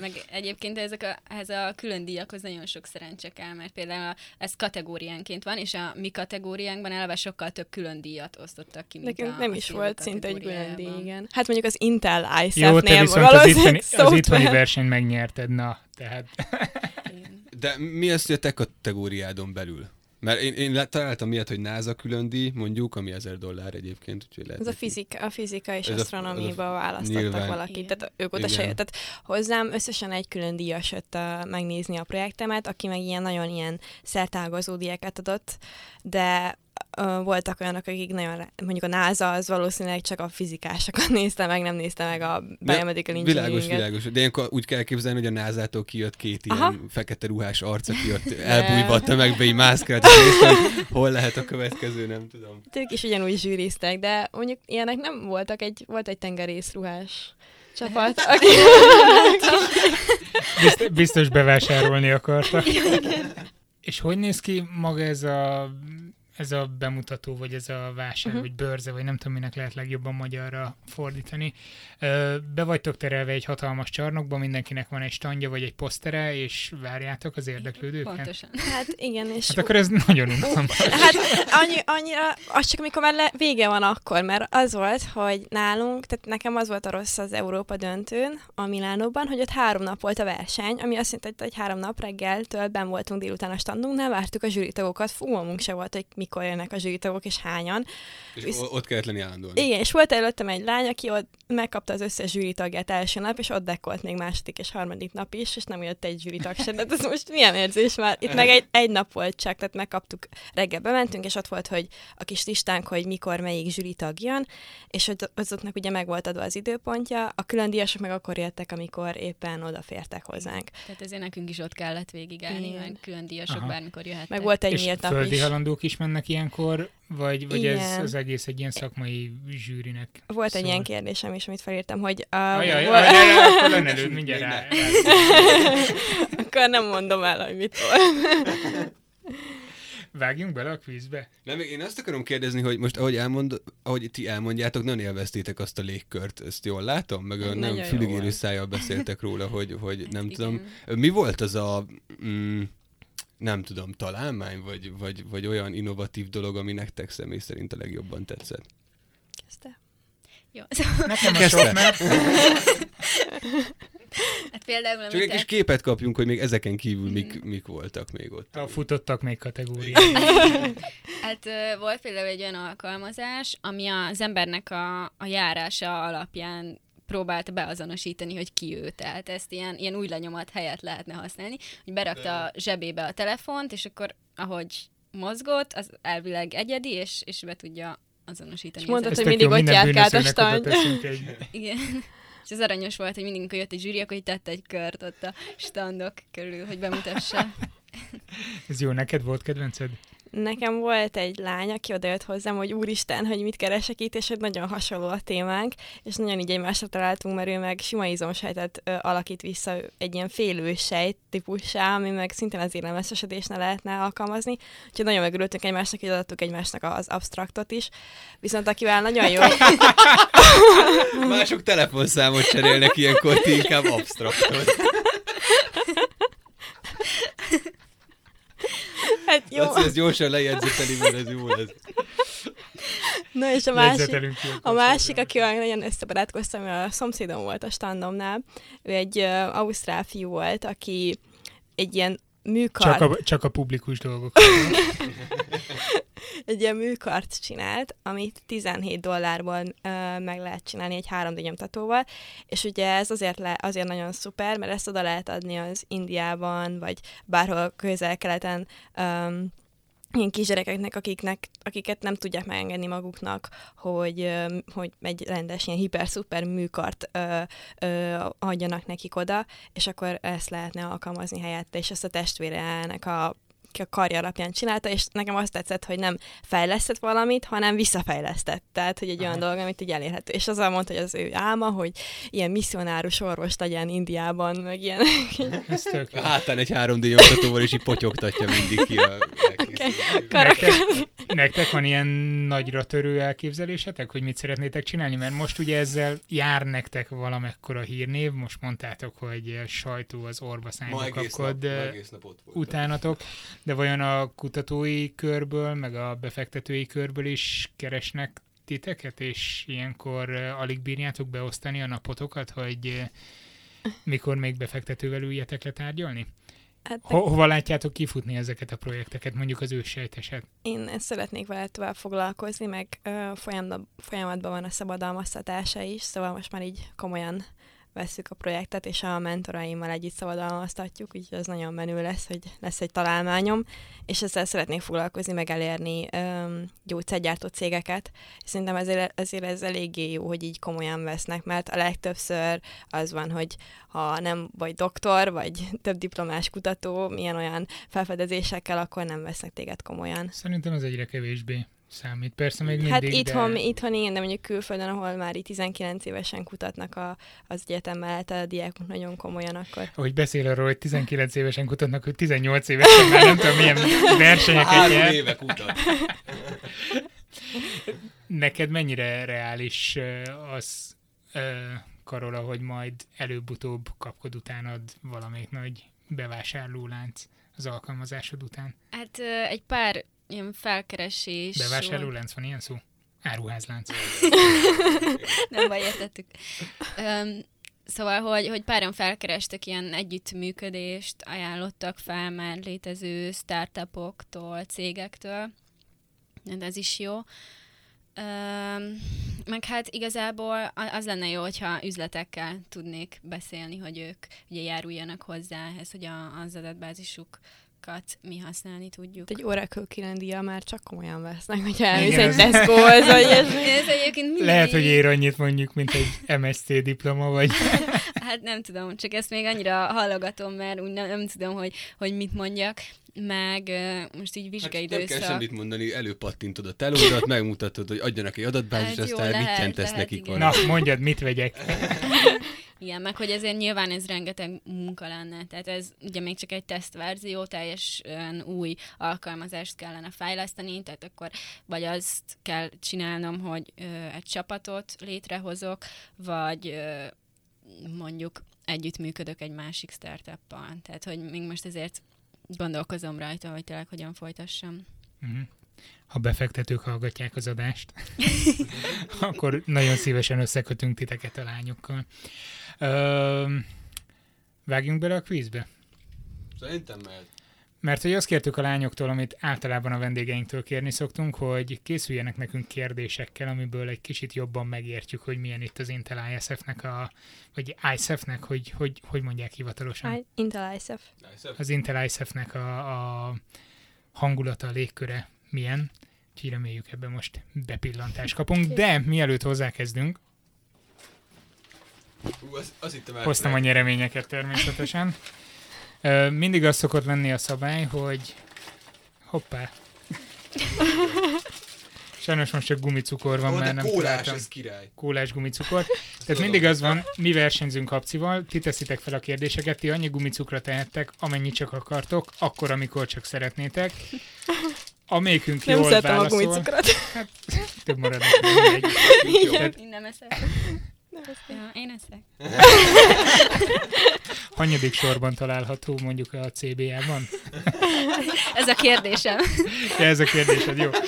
[SPEAKER 2] Meg egyébként ezek a, ehhez a külön díjakhoz nagyon sok szerencse kell, mert például a, ez kategóriánként van, és a mi kategóriánkban eleve sokkal több külön díjat osztottak ki, mint
[SPEAKER 3] Nekünk
[SPEAKER 2] a,
[SPEAKER 3] nem
[SPEAKER 2] a
[SPEAKER 3] is volt szinte egy külön díj, igen. Hát mondjuk az Intel ISAF-nél
[SPEAKER 1] viszont az
[SPEAKER 3] valószínűleg
[SPEAKER 1] itthoni, az itthoni versenyt megnyerted, na, tehát
[SPEAKER 2] Igen.
[SPEAKER 4] De mi az, hogy a te kategóriádon belül? Mert én, én lá- találtam ilyet, hogy NASA külön díj, mondjuk, ami 1000 dollár egyébként, úgyhogy lehet.
[SPEAKER 3] Ez a fizika, a fizika és
[SPEAKER 4] Ez a-
[SPEAKER 3] asztronómiába
[SPEAKER 4] ez a-
[SPEAKER 3] választottak
[SPEAKER 4] nyilván.
[SPEAKER 3] valakit.
[SPEAKER 2] Igen.
[SPEAKER 3] Tehát ők oda se jött. Tehát hozzám összesen egy külön díjas jött uh, megnézni a projektemet, aki meg ilyen nagyon ilyen szertágazó diákat adott, de voltak olyanok, akik nagyon, mondjuk a NASA az valószínűleg csak a fizikásokat nézte meg, nem nézte meg a biomedical
[SPEAKER 4] Világos,
[SPEAKER 3] engineeringet.
[SPEAKER 4] világos. De ilyenkor úgy kell képzelni, hogy a názától kijött két ilyen
[SPEAKER 3] Aha.
[SPEAKER 4] fekete ruhás arc, aki ott elbújvatta a meg be, így mászkált, és hol lehet a következő, nem tudom.
[SPEAKER 3] Ők is ugyanúgy zsűriztek, de mondjuk ilyenek nem voltak, egy, volt egy tengerészruhás csapat, aki...
[SPEAKER 1] Bizt- biztos bevásárolni akarta. És hogy néz ki maga ez a, ez a bemutató, vagy ez a vásár, uh-huh. vagy bőrze, vagy nem tudom, minek lehet legjobban magyarra fordítani. Be vagytok terelve egy hatalmas csarnokba, mindenkinek van egy standja, vagy egy posztere, és várjátok az érdeklődőket?
[SPEAKER 2] Pontosan.
[SPEAKER 3] Hát igen, és...
[SPEAKER 1] Hát akkor ez nagyon unalmas.
[SPEAKER 3] Hát annyi, annyira, az csak amikor már le, vége van akkor, mert az volt, hogy nálunk, tehát nekem az volt a rossz az Európa döntőn, a Milánóban, hogy ott három nap volt a verseny, ami azt jelenti, hogy három nap reggeltől ben voltunk délután a standunknál, vártuk a zsűritagokat, fogalmunk se volt, hogy mikor jönnek a zsűritagok és hányan.
[SPEAKER 4] És
[SPEAKER 3] Visz-
[SPEAKER 4] ott kellett lenni állandóan.
[SPEAKER 3] Igen, és volt előttem egy lány, aki ott megkapta az összes zsűritagját első nap, és ott dekolt még második és harmadik nap is, és nem jött egy zsűritag se. De ez most milyen érzés már? Itt meg egy, egy nap volt csak, tehát megkaptuk, reggel bementünk, és ott volt, hogy a kis listánk, hogy mikor melyik zsűritag jön, és hogy azoknak ugye meg volt adva az időpontja, a külön díjasok meg akkor jöttek, amikor éppen odafértek hozzánk.
[SPEAKER 2] Tehát ezért nekünk is ott kellett végigállni, mert külön díjasok
[SPEAKER 1] Aha.
[SPEAKER 2] bármikor jöhettek.
[SPEAKER 3] Meg volt egy
[SPEAKER 1] és
[SPEAKER 3] nyílt nap
[SPEAKER 1] földi
[SPEAKER 3] is.
[SPEAKER 1] halandók is mennek ilyenkor, vagy, vagy ez az egész egy ilyen szakmai zsűrinek
[SPEAKER 3] Volt egy
[SPEAKER 1] szól?
[SPEAKER 3] ilyen kérdésem is, amit felírtam, hogy a,
[SPEAKER 1] Ajaj,
[SPEAKER 3] volt-
[SPEAKER 1] ajaj, ajaj, akkor lenne előtt, mindjárt rá.
[SPEAKER 3] akkor nem mondom el, hogy mit volt.
[SPEAKER 1] Vágjunk bele a kvízbe?
[SPEAKER 4] Nem, én azt akarom kérdezni, hogy most ahogy, elmond, ahogy ti elmondjátok, nagyon élveztétek azt a légkört, ezt jól látom? Meg olyan
[SPEAKER 3] Nagyon
[SPEAKER 4] nem füligérő szájjal beszéltek róla, hogy, hogy nem
[SPEAKER 2] Igen.
[SPEAKER 4] tudom. Mi volt az a, mm, nem tudom, találmány, vagy, vagy, vagy olyan innovatív dolog, ami nektek személy szerint a legjobban tetszett?
[SPEAKER 3] Kezdte?
[SPEAKER 2] Jó.
[SPEAKER 1] Nekem a
[SPEAKER 4] Kezdte.
[SPEAKER 1] sok, mert
[SPEAKER 2] Hát például,
[SPEAKER 4] Csak egy kis képet kapjunk, hogy még ezeken kívül mik, mik voltak még ott.
[SPEAKER 1] a futottak még kategóriát.
[SPEAKER 2] Hát volt például egy olyan alkalmazás, ami az embernek a, a járása alapján próbálta beazonosítani, hogy ki ő. Tehát ezt ilyen, ilyen új lenyomat helyett lehetne használni, hogy berakta a zsebébe a telefont, és akkor ahogy mozgott, az elvileg egyedi, és, és be tudja azonosítani.
[SPEAKER 3] És mondtad, hogy mindig
[SPEAKER 1] jó,
[SPEAKER 3] ott járkált a
[SPEAKER 1] egy...
[SPEAKER 2] Igen. És az aranyos volt, hogy mindig, amikor jött egy zsűri, akkor így tette egy kört ott a standok körül, hogy bemutassa.
[SPEAKER 1] Ez jó, neked volt kedvenced?
[SPEAKER 3] Nekem volt egy lány, aki odajött hozzám, hogy úristen, hogy mit keresek itt, és hogy nagyon hasonló a témánk, és nagyon így egymásra találtunk, mert ő meg sima izomsejtet ö, alakít vissza egy ilyen félősejt típussá, ami meg szintén az élelmeszesedésnél lehetne alkalmazni. Úgyhogy nagyon megörültünk egymásnak, hogy adtuk egymásnak az abstraktot is. Viszont akivel nagyon jó,
[SPEAKER 4] Mások telefonszámot cserélnek ilyenkor, ti inkább abstraktot.
[SPEAKER 3] Jó.
[SPEAKER 4] Laci, ezt gyorsan lejegyzeteli, mert ez jó lesz.
[SPEAKER 3] Na és a másik, A másik, akivel nagyon összebarátkoztam, a szomszédom volt a standomnál. Ő egy uh, ausztrál fiú volt, aki egy ilyen műkart,
[SPEAKER 1] Csak a, csak a publikus dolgok.
[SPEAKER 3] egy ilyen műkart csinált, amit 17 dollárból uh, meg lehet csinálni egy 3D nyomtatóval, és ugye ez azért, le, azért nagyon szuper, mert ezt oda lehet adni az Indiában, vagy bárhol közel-keleten ilyen kisgyerekeknek, akiknek, akiket nem tudják megengedni maguknak, hogy, hogy egy rendes ilyen hiper-szuper műkart ö, ö, adjanak nekik oda, és akkor ezt lehetne alkalmazni helyette, és ezt a testvérenek a a karja alapján csinálta, és nekem azt tetszett, hogy nem fejlesztett valamit, hanem visszafejlesztett. Tehát, hogy egy olyan dolog, amit így elérhető. És azzal mondta, hogy az ő álma, hogy ilyen misszionárus orvos legyen Indiában, meg ilyen.
[SPEAKER 1] Ez tök
[SPEAKER 4] hátán egy 3D nyomtatóval, és így potyogtatja mindig ki a.
[SPEAKER 1] Nektek, nektek van ilyen nagyra törő elképzelésetek, hogy mit szeretnétek csinálni? Mert most ugye ezzel jár nektek valamekkora hírnév, most mondtátok, hogy sajtó az
[SPEAKER 4] egész, nap,
[SPEAKER 1] kapkod
[SPEAKER 4] nap
[SPEAKER 1] utánatok, de vajon a kutatói körből, meg a befektetői körből is keresnek titeket, és ilyenkor alig bírjátok beosztani a napotokat, hogy mikor még befektetővel üljetek letárgyalni?
[SPEAKER 3] Hát
[SPEAKER 1] Ho- hova látjátok kifutni ezeket a projekteket, mondjuk az őssejteset?
[SPEAKER 3] Én szeretnék vele tovább foglalkozni, meg ö, folyamatban van a szabadalmaztatása is, szóval most már így komolyan vesszük a projektet, és a mentoraimmal együtt szabadalmaztatjuk, úgyhogy ez nagyon menő lesz, hogy lesz egy találmányom, és ezzel szeretnék foglalkozni, meg elérni öm, gyógyszergyártó cégeket. Szerintem ezért, ezért ez eléggé jó, hogy így komolyan vesznek, mert a legtöbbször az van, hogy ha nem vagy doktor, vagy több diplomás kutató, milyen olyan felfedezésekkel, akkor nem vesznek téged komolyan.
[SPEAKER 1] Szerintem az egyre kevésbé számít. Persze még mindig,
[SPEAKER 3] Hát itthon,
[SPEAKER 1] de...
[SPEAKER 3] itthon igen, de mondjuk külföldön, ahol már itt 19 évesen kutatnak a, az egyetem mellett a diákok nagyon komolyan, akkor...
[SPEAKER 1] Ahogy beszél arról, hogy 19 évesen kutatnak, hogy 18 évesen már nem tudom milyen versenyeket
[SPEAKER 4] Három
[SPEAKER 1] nyer.
[SPEAKER 4] éve kutat.
[SPEAKER 1] Neked mennyire reális az, Karola, hogy majd előbb-utóbb kapkod utánad valamelyik nagy bevásárlólánc az alkalmazásod után?
[SPEAKER 2] Hát egy pár ilyen felkeresés...
[SPEAKER 1] Bevásárlólánc van ilyen szó? Áruházlánc.
[SPEAKER 2] Nem baj, értettük. Um, szóval, hogy, hogy páran felkerestek ilyen együttműködést, ajánlottak fel már létező startupoktól, cégektől, de ez is jó. Um, meg hát igazából az lenne jó, hogyha üzletekkel tudnék beszélni, hogy ők ugye járuljanak hozzá ehhez, hogy a, az adatbázisukat mi használni tudjuk.
[SPEAKER 3] Egy Oracle kirándia már csak komolyan vesznek, hogyha elmész egy
[SPEAKER 1] ez-
[SPEAKER 3] Tesco-hoz, vagy.
[SPEAKER 2] Ez egyébként mindig...
[SPEAKER 1] Lehet, hogy ér annyit mondjuk, mint egy MSC diploma, vagy
[SPEAKER 2] Hát nem tudom, csak ezt még annyira hallogatom, mert úgy nem, nem tudom, hogy, hogy mit mondjak, meg most így
[SPEAKER 4] Hát
[SPEAKER 2] vizsgai
[SPEAKER 4] nem kell
[SPEAKER 2] időszak.
[SPEAKER 4] semmit mondani, előpattintod a telódat, megmutatod, hogy adjanak egy adatbázis,
[SPEAKER 2] Hát
[SPEAKER 4] aztán
[SPEAKER 2] lehet,
[SPEAKER 4] viccentesz
[SPEAKER 2] lehet,
[SPEAKER 4] nekik
[SPEAKER 1] na, mondjad, mit vegyek.
[SPEAKER 2] Igen, meg hogy ezért nyilván ez rengeteg munka lenne. Tehát ez ugye még csak egy tesztverzió, teljesen új alkalmazást kellene fejleszteni, tehát akkor vagy azt kell csinálnom, hogy ö, egy csapatot létrehozok, vagy ö, mondjuk együttműködök egy másik startuppal. Tehát, hogy még most ezért gondolkozom rajta, hogy tényleg hogyan folytassam.
[SPEAKER 1] Mhm. Ha befektetők hallgatják az adást, akkor nagyon szívesen összekötünk titeket a lányokkal. Ö, vágjunk bele a kvízbe?
[SPEAKER 4] Szerintem mehet.
[SPEAKER 1] Mert hogy azt kértük a lányoktól, amit általában a vendégeinktől kérni szoktunk, hogy készüljenek nekünk kérdésekkel, amiből egy kicsit jobban megértjük, hogy milyen itt az Intel ISF-nek a, vagy ISF-nek, hogy, hogy, hogy mondják hivatalosan?
[SPEAKER 3] I- Intel ISF.
[SPEAKER 1] Az Intel ISF-nek a, a hangulata, a légköre milyen. Úgyhogy reméljük ebben most bepillantást kapunk. De mielőtt hozzákezdünk,
[SPEAKER 4] Hú, az, az itt a már
[SPEAKER 1] hoztam a nyereményeket természetesen. Mindig az szokott lenni a szabály, hogy hoppá. Sajnos most csak gumicukor van,
[SPEAKER 4] Ó,
[SPEAKER 1] mert
[SPEAKER 4] de
[SPEAKER 1] nem
[SPEAKER 4] kólás,
[SPEAKER 1] találtam.
[SPEAKER 4] ez király.
[SPEAKER 1] Kólás gumicukor. Tehát
[SPEAKER 4] Tudom.
[SPEAKER 1] mindig az van, mi versenyzünk kapcival, ti teszitek fel a kérdéseket, ti annyi gumicukra tehettek, amennyit csak akartok, akkor, amikor csak szeretnétek. Amelyikünk
[SPEAKER 3] Nem
[SPEAKER 1] jól
[SPEAKER 3] szeretem a
[SPEAKER 1] válaszol,
[SPEAKER 3] gumicukrot.
[SPEAKER 1] több marad neki, mindegy.
[SPEAKER 4] Jó.
[SPEAKER 1] Tehát
[SPEAKER 2] Én nem eszek. Ja, én eszek.
[SPEAKER 1] hanyadik sorban található mondjuk a CBA-ban?
[SPEAKER 2] Ez a kérdésem.
[SPEAKER 1] Ja, ez a kérdésed, jó.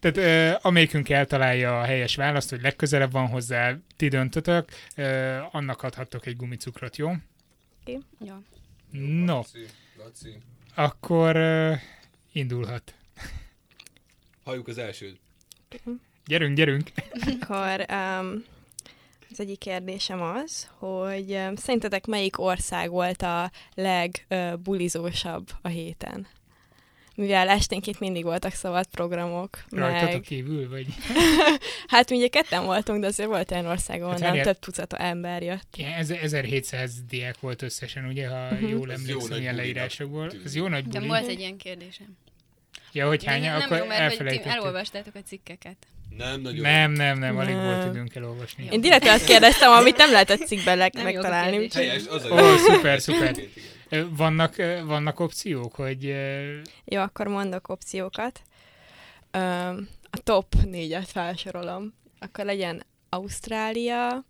[SPEAKER 1] Tehát ö, amelyikünk eltalálja a helyes választ, hogy legközelebb van hozzá, ti döntötök, ö, annak adhattok egy gumicukrot, jó?
[SPEAKER 2] Jó.
[SPEAKER 1] No,
[SPEAKER 4] Laci, Laci.
[SPEAKER 1] akkor ö, indulhat.
[SPEAKER 4] Halljuk az elsőt.
[SPEAKER 1] Gyerünk, gyerünk!
[SPEAKER 3] Akkor um, az egyik kérdésem az, hogy um, szerintetek melyik ország volt a legbulizósabb a héten? Mivel esténként mindig voltak szabad programok,
[SPEAKER 1] Rajtatok
[SPEAKER 3] meg...
[SPEAKER 1] kívül, vagy?
[SPEAKER 3] Hát mi ugye ketten voltunk, de azért volt olyan ország, ahol
[SPEAKER 1] Hát
[SPEAKER 3] nem több tucat ember jött.
[SPEAKER 1] Ez- 1700 diák volt összesen, ugye, ha
[SPEAKER 3] Mhm.
[SPEAKER 1] jól emlékszem ilyen leírásokból. Ez jó nagy
[SPEAKER 2] De
[SPEAKER 1] buli.
[SPEAKER 2] volt egy ilyen kérdésem.
[SPEAKER 1] Ja, hogy hány,
[SPEAKER 2] nem
[SPEAKER 1] akkor
[SPEAKER 2] jó, mert hogy ti elolvastátok a cikkeket.
[SPEAKER 4] Nem nagyon.
[SPEAKER 1] Nem, nem, nem, alig
[SPEAKER 3] Nem.
[SPEAKER 1] volt időnk elolvasni.
[SPEAKER 3] Én direkt azt kérdeztem, amit nem lehetett cikkben megtalálni.
[SPEAKER 4] Helyes, az a
[SPEAKER 1] Ó, szuper, szuper. Vannak, vannak opciók, hogy
[SPEAKER 3] Jó, akkor mondok opciókat. A top négyet felsorolom. Akkor legyen Ausztrália,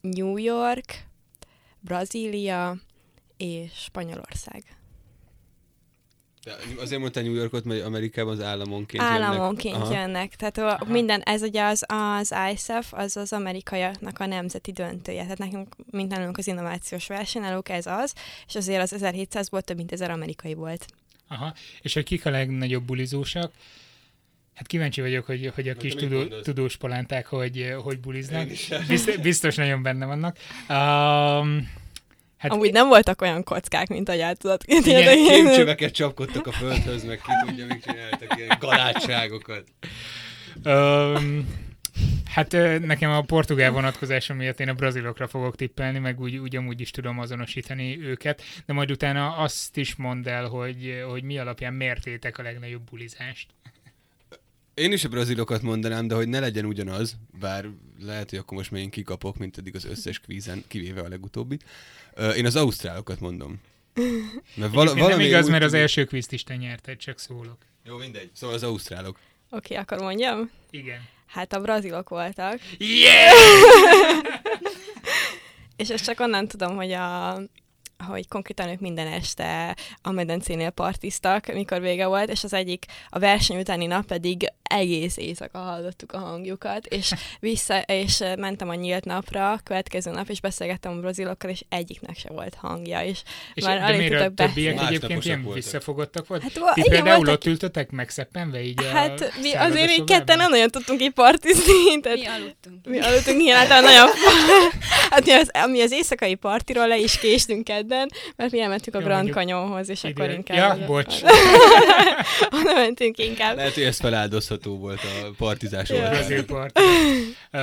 [SPEAKER 3] New York, Brazília és Spanyolország.
[SPEAKER 4] De azért mondta New Yorkot, mert Amerikában az államonként
[SPEAKER 3] Államonként
[SPEAKER 4] jönnek. Aha.
[SPEAKER 3] jönnek. Tehát a,
[SPEAKER 1] Aha.
[SPEAKER 3] minden, ez ugye az, az ISF, az az amerikaiaknak a nemzeti döntője. Tehát nekünk, mint nálunk az innovációs verseny, náluk ez az, és azért az 1700-ból több mint 1000 amerikai volt.
[SPEAKER 1] aha, és hogy kik a legnagyobb bulizósak, Hát kíváncsi vagyok, hogy, hogy a
[SPEAKER 4] Hát
[SPEAKER 1] kis tudó,
[SPEAKER 4] mondasz?
[SPEAKER 1] tudós palánták, hogy, hogy buliznak. Biztos, biztos nagyon benne vannak. Um, hát
[SPEAKER 3] Amúgy nem voltak olyan kockák, mint el tudod
[SPEAKER 1] Igen.
[SPEAKER 4] Kémcsöveket csapkodtak a földhöz, meg ki tudja, mit csináltak, ilyen galátságokat.
[SPEAKER 1] Um, hát nekem a portugál vonatkozásom miatt én a brazilokra fogok tippelni, meg úgy, úgy amúgy is tudom azonosítani őket, de majd utána azt is mondd el, hogy, hogy mi alapján mértétek a legnagyobb bulizást.
[SPEAKER 4] Én is a brazilokat mondanám, de hogy ne legyen ugyanaz, bár lehet, hogy akkor most megint kikapok, mint eddig az összes kvízen, kivéve a legutóbbit. Ö, Én az ausztrálokat mondom. Mert vala,
[SPEAKER 1] Vala, nem
[SPEAKER 4] valami
[SPEAKER 1] igaz,
[SPEAKER 4] úgy
[SPEAKER 1] mert az első kvízt is te nyerted, csak szólok.
[SPEAKER 4] Jó, mindegy. Szóval az ausztrálok.
[SPEAKER 3] Oké, akkor mondjam.
[SPEAKER 1] Igen.
[SPEAKER 3] Hát a brazilok voltak.
[SPEAKER 1] Yeah!
[SPEAKER 3] És ezt csak onnan tudom, hogy a hogy konkrétan ők minden este a medencénél partiztak, mikor vége volt, és az egyik a verseny utáni nap pedig egész éjszaka hallottuk a hangjukat, és vissza, és mentem a nyílt napra, a következő nap, és beszélgettem a brazilokkal, és egyiknek se volt hangja, és
[SPEAKER 1] És
[SPEAKER 3] Már alig tudok
[SPEAKER 1] többiek
[SPEAKER 3] beszélni.
[SPEAKER 1] egyébként ilyen
[SPEAKER 4] voltak.
[SPEAKER 1] visszafogottak volt?
[SPEAKER 3] hát
[SPEAKER 1] Ti
[SPEAKER 3] igen,
[SPEAKER 1] például
[SPEAKER 3] voltak,
[SPEAKER 1] ott ültetek megszeppenve így a
[SPEAKER 3] hát mi azért így ketten nem nagyon tudtunk így partizni, tehát
[SPEAKER 2] Mi aludtunk.
[SPEAKER 3] Mi aludtunk általán nagyon... hát mi az, mi az éjszakai partiról le is késtünk kedden, mert mi elmentünk a
[SPEAKER 1] Jó,
[SPEAKER 3] Grand Canyonhoz, és
[SPEAKER 1] Idő-
[SPEAKER 3] akkor inkább...
[SPEAKER 1] Ja, bocs.
[SPEAKER 3] Oda mentünk inkább.
[SPEAKER 4] Lehet, hogy ez feláldozható volt a partizás
[SPEAKER 3] Ja.
[SPEAKER 1] Brazil part. Uh,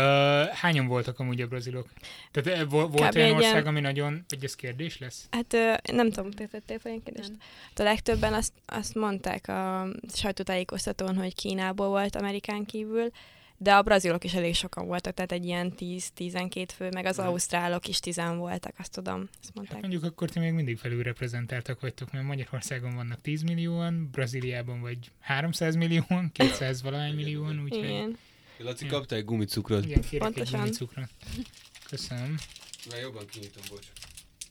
[SPEAKER 1] hányan voltak amúgy a brazilok? Tehát uh, vo- volt
[SPEAKER 3] Kb.
[SPEAKER 1] olyan ország, ami nagyon... Vagy ez kérdés lesz?
[SPEAKER 3] Hát ö, nem tudom, te tettél fel kérdést? Hát a legtöbben azt, azt mondták a sajtótájékoztatón, hogy Kínából volt Amerikán kívül, de a brazilok is elég sokan voltak, tehát egy ilyen 10-12 fő, meg az ausztrálok is 10 voltak, azt tudom, ezt
[SPEAKER 1] Hát
[SPEAKER 3] mondták.
[SPEAKER 1] mondjuk akkor ti még mindig felülreprezentáltak vagytok, mert Magyarországon vannak 10 millióan, Brazíliában vagy 300 millióan, 200 valahány millióan, úgyhogy
[SPEAKER 3] Igen.
[SPEAKER 4] Laci,
[SPEAKER 1] Ja.
[SPEAKER 4] kaptál egy gumicukrot?
[SPEAKER 1] igen, kérek egy
[SPEAKER 3] Pontosan.
[SPEAKER 1] gumicukrot. Köszönöm.
[SPEAKER 4] Már jobban kinyitom, bocs.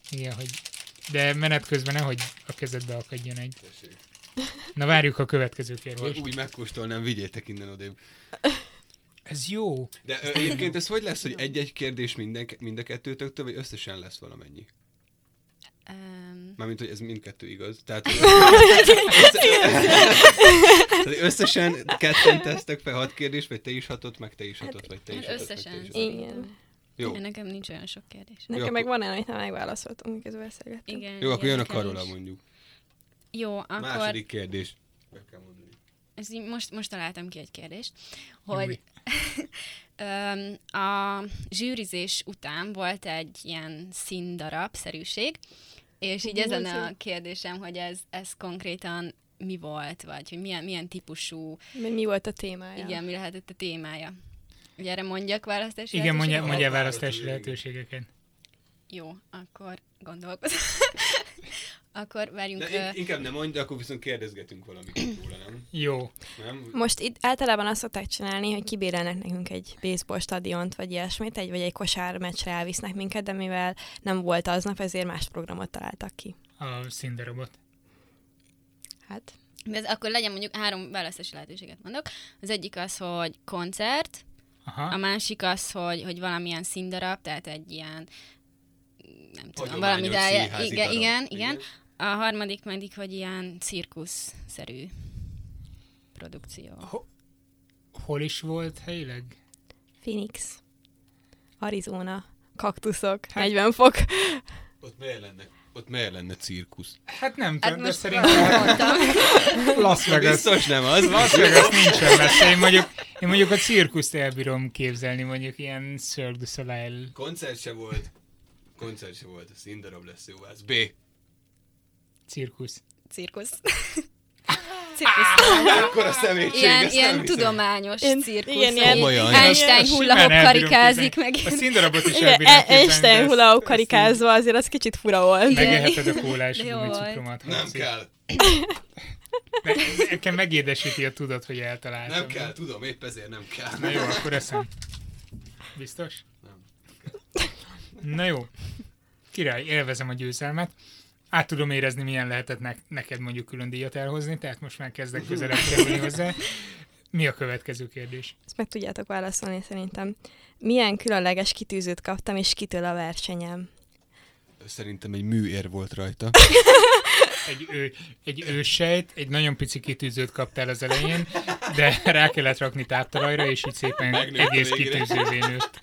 [SPEAKER 1] Igen, hogy... De menet közben nehogy a kezedbe akadjon egy.
[SPEAKER 4] Tessék.
[SPEAKER 1] Na várjuk a következő
[SPEAKER 4] Ha
[SPEAKER 1] kérdést.
[SPEAKER 4] Úgy megkóstolnám, vigyétek innen odébb.
[SPEAKER 1] Ez jó.
[SPEAKER 4] De ö, egyébként ez hogy lesz, hogy egy-egy kérdés minden, mind a kettőtöktől, vagy összesen lesz valamennyi?
[SPEAKER 2] Um,
[SPEAKER 4] Mármint, hogy ez mindkettő igaz. Tehát, hogy Tehát összesen ketten tesztek fel hat kérdést, vagy te is hatot, meg te is hatot, vagy te is hatot, meg te
[SPEAKER 2] összesen.
[SPEAKER 4] is hatot.
[SPEAKER 3] Igen.
[SPEAKER 4] Jó,
[SPEAKER 2] nekem nincs olyan sok kérdés.
[SPEAKER 3] Nekem
[SPEAKER 4] Jó,
[SPEAKER 3] meg van olyan, amit nem megválaszoltam, miközben beszélgettünk.
[SPEAKER 2] Igen,
[SPEAKER 4] jó akkor jön a Karola mondjuk.
[SPEAKER 2] Jó, akkor
[SPEAKER 4] Második kérdés.
[SPEAKER 2] Ez így most, most találtam ki egy kérdést, hogy a zsűrizés után volt egy ilyen színdarab-szerűség, és így ezen
[SPEAKER 3] ez
[SPEAKER 2] a kérdésem, hogy ez, ez konkrétan mi volt, vagy hogy milyen, milyen típusú,
[SPEAKER 3] Mi, mi volt a témája?
[SPEAKER 2] igen, mi lehetett a témája. Ugye erre mondjak választási
[SPEAKER 1] Igen, mondja, mondja
[SPEAKER 4] Választás
[SPEAKER 1] választási lehetőségeket.
[SPEAKER 2] Jó, akkor gondolkozom. akkor várjunk.
[SPEAKER 4] De in- inkább nem mondj, de akkor viszont kérdezgetünk valamit róla, nem?
[SPEAKER 1] Jó.
[SPEAKER 4] Nem?
[SPEAKER 3] Most itt általában azt szokták csinálni, hogy kibérelnek nekünk egy baseball stadiont, vagy ilyesmit, egy, vagy egy kosár meccsre elvisznek minket, de mivel nem volt aznap, ezért más programot találtak ki.
[SPEAKER 1] A színdarabot.
[SPEAKER 3] Hát,
[SPEAKER 2] Ez, akkor legyen mondjuk három választási lehetőséget mondok. Az egyik az, hogy koncert,
[SPEAKER 1] Aha.
[SPEAKER 2] a másik az, hogy, hogy valamilyen színdarab, tehát egy ilyen nem tudom, valami
[SPEAKER 4] színházi
[SPEAKER 2] Igen, igen, igen. A harmadik pedig, hogy ilyen cirkusz-szerű produkció.
[SPEAKER 1] Hol is volt helyileg?
[SPEAKER 3] Phoenix, Arizona, kaktuszok,
[SPEAKER 1] Hát-
[SPEAKER 3] 40 fok.
[SPEAKER 4] Ott miért lenne, ott miért lenne cirkusz?
[SPEAKER 1] Hát nem
[SPEAKER 2] Hát
[SPEAKER 1] tudom, de
[SPEAKER 2] most
[SPEAKER 1] szerintem. Las Vegas.
[SPEAKER 4] Biztos nem az.
[SPEAKER 1] Las Vegas nincsen messze. Én mondjuk, én mondjuk a cirkuszt elbírom képzelni, mondjuk ilyen Cirque du Soleil.
[SPEAKER 4] Koncert se volt. Koncert se volt, színdarab lesz jó, az B.
[SPEAKER 1] Cirkusz.
[SPEAKER 2] Cirkusz. Cirkusz.
[SPEAKER 4] Akkor a szemétség,
[SPEAKER 2] Ilyen, ilyen tudományos
[SPEAKER 3] Én-
[SPEAKER 2] cirkusz.
[SPEAKER 3] igen, ilyen-
[SPEAKER 4] Komolyan.
[SPEAKER 2] Einstein hullahop karikázik meg.
[SPEAKER 1] A színdarabot is
[SPEAKER 3] Igen,
[SPEAKER 1] elbírom
[SPEAKER 3] E-. Einstein
[SPEAKER 1] ezt
[SPEAKER 3] karikázva, azért az kicsit fura volt.
[SPEAKER 1] Megeheted a kólás gumicukromat.
[SPEAKER 4] Nem kell,
[SPEAKER 1] Ne- Nekem megédesíti a tudat, hogy eltaláltam.
[SPEAKER 4] nem kell, tudom, épp ezért nem kell.
[SPEAKER 1] Na jó, akkor eszem. Biztos?
[SPEAKER 4] Nem.
[SPEAKER 1] Na jó. Király, élvezem a győzelmet. Át tudom érezni, milyen lehetett ne- neked mondjuk külön díjat elhozni, tehát most már kezdek közelebb kerülni hozzá. Mi a következő kérdés?
[SPEAKER 3] Ezt meg tudjátok válaszolni szerintem. Milyen különleges kitűzőt kaptam, és kitől a versenyem?
[SPEAKER 4] Szerintem egy műér volt rajta.
[SPEAKER 1] egy, ő, egy őssejt, egy nagyon pici kitűzőt kaptál az elején, de rá kellett rakni táptalajra, és így szépen
[SPEAKER 4] Megnőtt
[SPEAKER 1] egész
[SPEAKER 4] végre.
[SPEAKER 1] kitűzővé nőtt.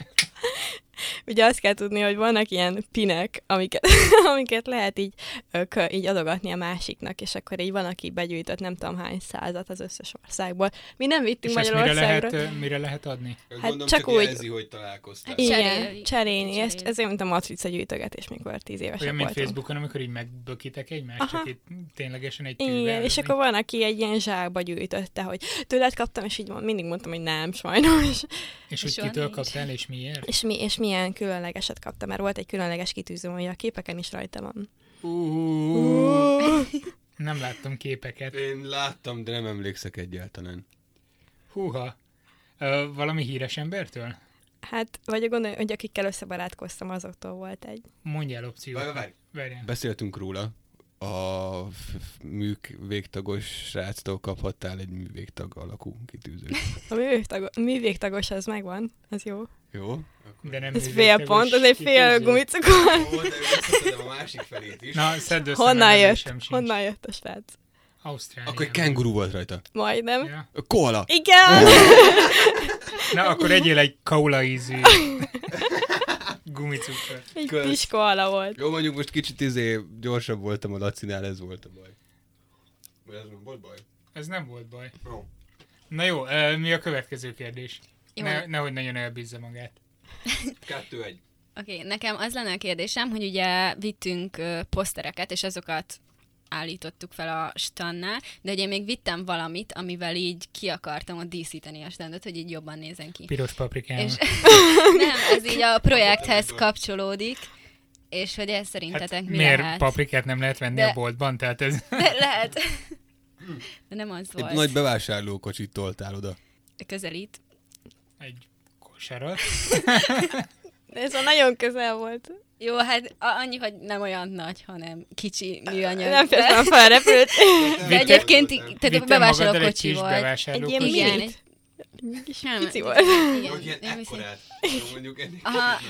[SPEAKER 3] Ugye azt kell tudni, hogy vannak ilyen pinek, amiket, amiket lehet így, ö, kö- így adogatni a másiknak, és akkor így van, aki begyűjtött nem tudom hány százat az összes országból. Mi nem
[SPEAKER 1] És
[SPEAKER 3] vittünk
[SPEAKER 1] ezt mire
[SPEAKER 3] Magyarországra.
[SPEAKER 1] lehet, ö, mire lehet adni?
[SPEAKER 4] Gondolom,
[SPEAKER 3] Hát csak
[SPEAKER 4] csak,
[SPEAKER 3] úgy-
[SPEAKER 4] jelzi, hogy találkoztál.
[SPEAKER 2] Igen. Cserél-
[SPEAKER 3] cserélni. Ezt, ezért, mint a matrica gyűjtögetés, mikor tíz évesek
[SPEAKER 1] Olyan, mint
[SPEAKER 3] voltunk.
[SPEAKER 1] Facebookon, amikor így megbökitek egymást,
[SPEAKER 3] Aha.
[SPEAKER 1] csak itt ténylegesen egy tűvel.
[SPEAKER 3] Igen, és akkor van, aki egy ilyen zsákba gyűjtötte, hogy tőled kaptam, és így mond- mindig mondtam, hogy nem, sajnos.
[SPEAKER 1] És hogy
[SPEAKER 2] soha
[SPEAKER 1] kitől kaptál, és miért?
[SPEAKER 3] És, mi, és milyen különlegeset kaptam, mert volt egy különleges kitűző, ami a képeken is rajta van.
[SPEAKER 1] Uh, nem láttam képeket.
[SPEAKER 4] Én láttam, de nem emlékszek egyáltalán.
[SPEAKER 1] Húha. Ö, valami híres embertől?
[SPEAKER 3] Hát, vagy gondolj, hogy akikkel összebarátkoztam, azoktól volt egy.
[SPEAKER 1] Mondjál
[SPEAKER 4] Várj,
[SPEAKER 1] opciót.
[SPEAKER 4] várj.
[SPEAKER 1] Várjál.
[SPEAKER 4] Beszéltünk róla. A műk végtagos sráctól kaphattál egy művégtag alakú kitűzőt.
[SPEAKER 3] A művégtagos, művégtagos az megvan, az jó.
[SPEAKER 4] Jó?
[SPEAKER 1] De nem
[SPEAKER 3] Ez fél pont, az egy fél gumicukor.
[SPEAKER 4] Ó, de összeszedem a másik felét is.
[SPEAKER 1] Na, szedd össze,
[SPEAKER 3] Honnan jött? Honnan jött a srác?
[SPEAKER 1] Ausztrália.
[SPEAKER 4] Akkor egy kenguru volt rajta.
[SPEAKER 3] Majdnem.
[SPEAKER 1] Ja.
[SPEAKER 4] Koala!
[SPEAKER 3] Igen!
[SPEAKER 1] Na, akkor egyél egy kaula ízű gumicukor.
[SPEAKER 3] Egy
[SPEAKER 4] Kösz.
[SPEAKER 3] kis koala volt.
[SPEAKER 4] Jó, mondjuk most kicsit izé gyorsabb voltam a Lacinál, ez volt a baj. Vagy ez nem volt baj?
[SPEAKER 1] Ez nem volt baj.
[SPEAKER 4] Jó.
[SPEAKER 1] Na jó, mi a következő kérdés?
[SPEAKER 2] Jó.
[SPEAKER 1] Ne, nehogy nagyon elbízza magát.
[SPEAKER 4] Kettő egy.
[SPEAKER 2] Oké, okay, nekem az lenne a kérdésem, hogy ugye vittünk ö, posztereket, és azokat állítottuk fel a stannál, de ugye még vittem valamit, amivel így ki akartam ott díszíteni a standot, hogy így jobban nézen ki.
[SPEAKER 1] Piros paprikával.
[SPEAKER 2] És nem, ez így a projekthez kapcsolódik, és hogy ez szerintetek
[SPEAKER 1] Hát
[SPEAKER 2] mi
[SPEAKER 1] miért
[SPEAKER 2] lehet?
[SPEAKER 1] paprikát nem lehet venni
[SPEAKER 2] De-
[SPEAKER 1] a boltban? Tehát ez...
[SPEAKER 2] De lehet. De nem az
[SPEAKER 4] Egy
[SPEAKER 2] volt.
[SPEAKER 4] nagy bevásárlókocsit toltál oda.
[SPEAKER 2] Közelít.
[SPEAKER 1] Egy kosarat.
[SPEAKER 3] De ez a nagyon közel volt.
[SPEAKER 2] Jó, hát annyi, hogy nem olyan nagy, hanem kicsi műanyag.
[SPEAKER 3] Nem
[SPEAKER 2] de,
[SPEAKER 3] féltem felrepült.
[SPEAKER 2] de egyébként tehát a
[SPEAKER 1] egy
[SPEAKER 2] bevásárlókocsi
[SPEAKER 1] kis
[SPEAKER 2] volt.
[SPEAKER 3] Egy ilyen
[SPEAKER 2] Igen, Nem,
[SPEAKER 3] pici volt.
[SPEAKER 2] Igen,
[SPEAKER 4] ilyen ekkorát. Mondjuk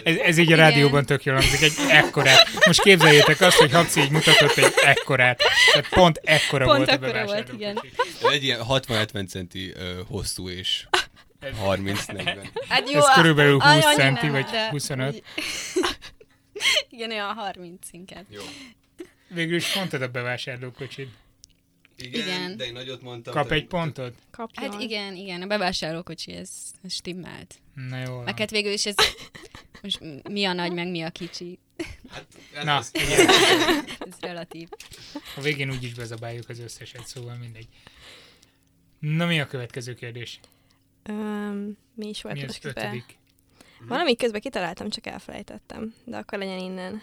[SPEAKER 1] Ez, ez így a
[SPEAKER 2] Igen.
[SPEAKER 1] rádióban tök jól hangzik, egy ekkorát. Most képzeljétek azt, hogy Habci így mutatott egy ekkorát. Tehát pont ekkora
[SPEAKER 2] Pont
[SPEAKER 1] volt a
[SPEAKER 2] ekkora volt,
[SPEAKER 1] bevásárlókocsi.
[SPEAKER 4] Egy ilyen 60-70 centi ö, hosszú és 30-40.
[SPEAKER 2] hát jó,
[SPEAKER 1] Ez körülbelül 20
[SPEAKER 2] annyi
[SPEAKER 1] centi,
[SPEAKER 2] nem,
[SPEAKER 1] vagy
[SPEAKER 2] de
[SPEAKER 1] 25.
[SPEAKER 2] úgy- Igen, olyan 30 inkább.
[SPEAKER 4] Jó.
[SPEAKER 1] Végül is mondtad a bevásárlókocsit.
[SPEAKER 4] Igen,
[SPEAKER 2] Igen.
[SPEAKER 4] de én nagyot mondtam.
[SPEAKER 1] Kap egy pontot?
[SPEAKER 3] Kapjon.
[SPEAKER 2] Hát igen, igen, a bevásárlókocsi, ez, ez stimmelt.
[SPEAKER 1] Na jó.
[SPEAKER 2] Meg hát végül is ez, most mi a nagy, meg mi a kicsi,
[SPEAKER 4] Hát, ez
[SPEAKER 1] Na,
[SPEAKER 4] az-
[SPEAKER 1] igen.
[SPEAKER 2] ez relatív.
[SPEAKER 1] A végén úgyis bezabáljuk az összeset, szóval mindegy. Na mi a következő kérdés?
[SPEAKER 3] Um, mi is volt
[SPEAKER 1] Mi az
[SPEAKER 3] közben?
[SPEAKER 1] ötödik?
[SPEAKER 3] Valami közben kitaláltam, csak elfelejtettem. De akkor legyen innen.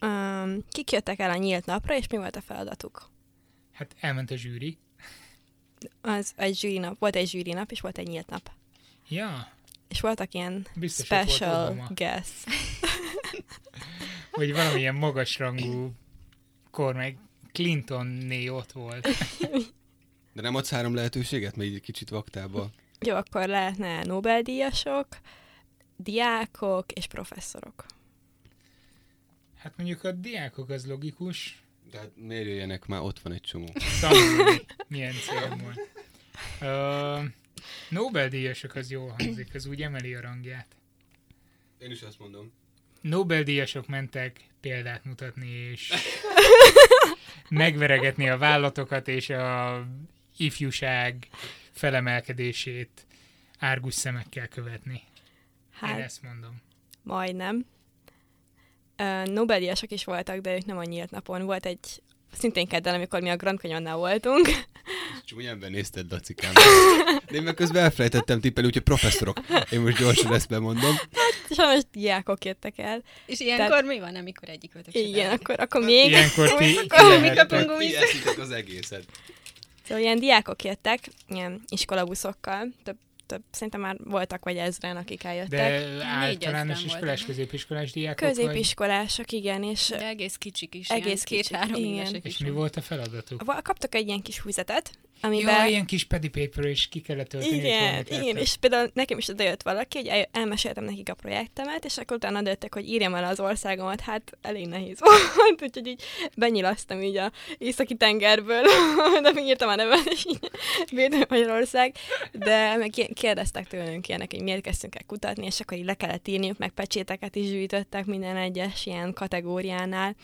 [SPEAKER 3] Um, kik jöttek el a nyílt napra, és mi volt a feladatuk?
[SPEAKER 1] Hát elment a zsűri.
[SPEAKER 3] Az egy zsűri nap. Volt egy zsűri nap, és volt egy nyílt nap.
[SPEAKER 1] Ja,
[SPEAKER 3] És voltak ilyen
[SPEAKER 1] Biztos volt
[SPEAKER 3] special
[SPEAKER 1] Obama.
[SPEAKER 3] guests.
[SPEAKER 1] hogy valamilyen magasrangú kormány Clintonné ott volt.
[SPEAKER 4] De nem adsz három lehetőséget, mert egy kicsit vaktába.
[SPEAKER 3] Jó, akkor lehetne Nobel-díjasok, diákok és professzorok.
[SPEAKER 1] Hát mondjuk a diákok az logikus,
[SPEAKER 4] De hát miért jöjjenek már, ott van egy csomó.
[SPEAKER 1] tanulni milyen célom volt. Uh, Nobel-díjasok az jól hangzik, az úgy emeli a rangját.
[SPEAKER 4] Én is azt mondom.
[SPEAKER 1] Nobel-díjasok mentek példát mutatni, és megveregetni a vállatokat, és a ifjúság felemelkedését árgus szemekkel követni. Én
[SPEAKER 3] Hát,
[SPEAKER 1] ezt mondom.
[SPEAKER 3] majdnem. Nobel-díjasok is voltak, de ők nem a nyílt napon. Volt egy szintén kedden, amikor mi a Grand Canyonnál voltunk.
[SPEAKER 4] Csúnyán benézted, Dacikám. De én meg közben elfelejtettem tippelni, úgyhogy professzorok. Én most gyorsan ezt bemondom.
[SPEAKER 3] Sajnos diákok jöttek el.
[SPEAKER 2] És ilyenkor Tehát... mi van, amikor egyik
[SPEAKER 3] Igen, akkor, akkor még...
[SPEAKER 1] Ilyenkor ti,
[SPEAKER 2] Akkor mi kapunk
[SPEAKER 4] az egészet.
[SPEAKER 3] Szóval ilyen diákok jöttek, ilyen iskolabuszokkal. Több, több, szerintem már voltak vagy ezren, akik eljöttek.
[SPEAKER 1] De általános iskolás, középiskolás diákok vagy?
[SPEAKER 3] Középiskolások, igen, és
[SPEAKER 2] De egész kicsik is,
[SPEAKER 3] Egész kicsik,
[SPEAKER 2] két-három
[SPEAKER 1] És mi volt a feladatuk?
[SPEAKER 3] Kaptak egy ilyen kis füzetet,
[SPEAKER 1] Amiben... Jó, ilyen kis pedi paper, és ki kellett tölteni.
[SPEAKER 3] Igen, igen, és például nekem is odajött valaki, hogy el, elmeséltem nekik a projektemet, és akkor utána döntek, hogy írjam el az országomat, hát elég nehéz volt, úgyhogy így benyilasztam így a északi tengerből, de még írtam a nevet, és így Védő Magyarország, de meg kérdeztek tőlünk ilyenek, hogy miért kezdtünk el kutatni, és akkor így le kellett írniuk, meg pecséteket is gyűjtöttek minden egyes ilyen kategóriánál.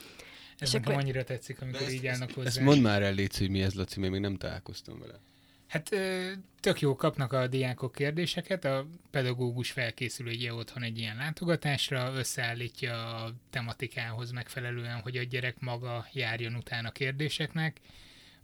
[SPEAKER 1] Ez és nekem akkor... annyira tetszik, amikor ezt, így állnak hozzá.
[SPEAKER 4] Ezt mondd már el, Léci, hogy mi ez, Laci, még nem találkoztam vele.
[SPEAKER 1] Hát tök jó kapnak a diákok kérdéseket, a pedagógus felkészül egy otthon egy ilyen látogatásra, összeállítja a tematikához megfelelően, hogy a gyerek maga járjon utána kérdéseknek,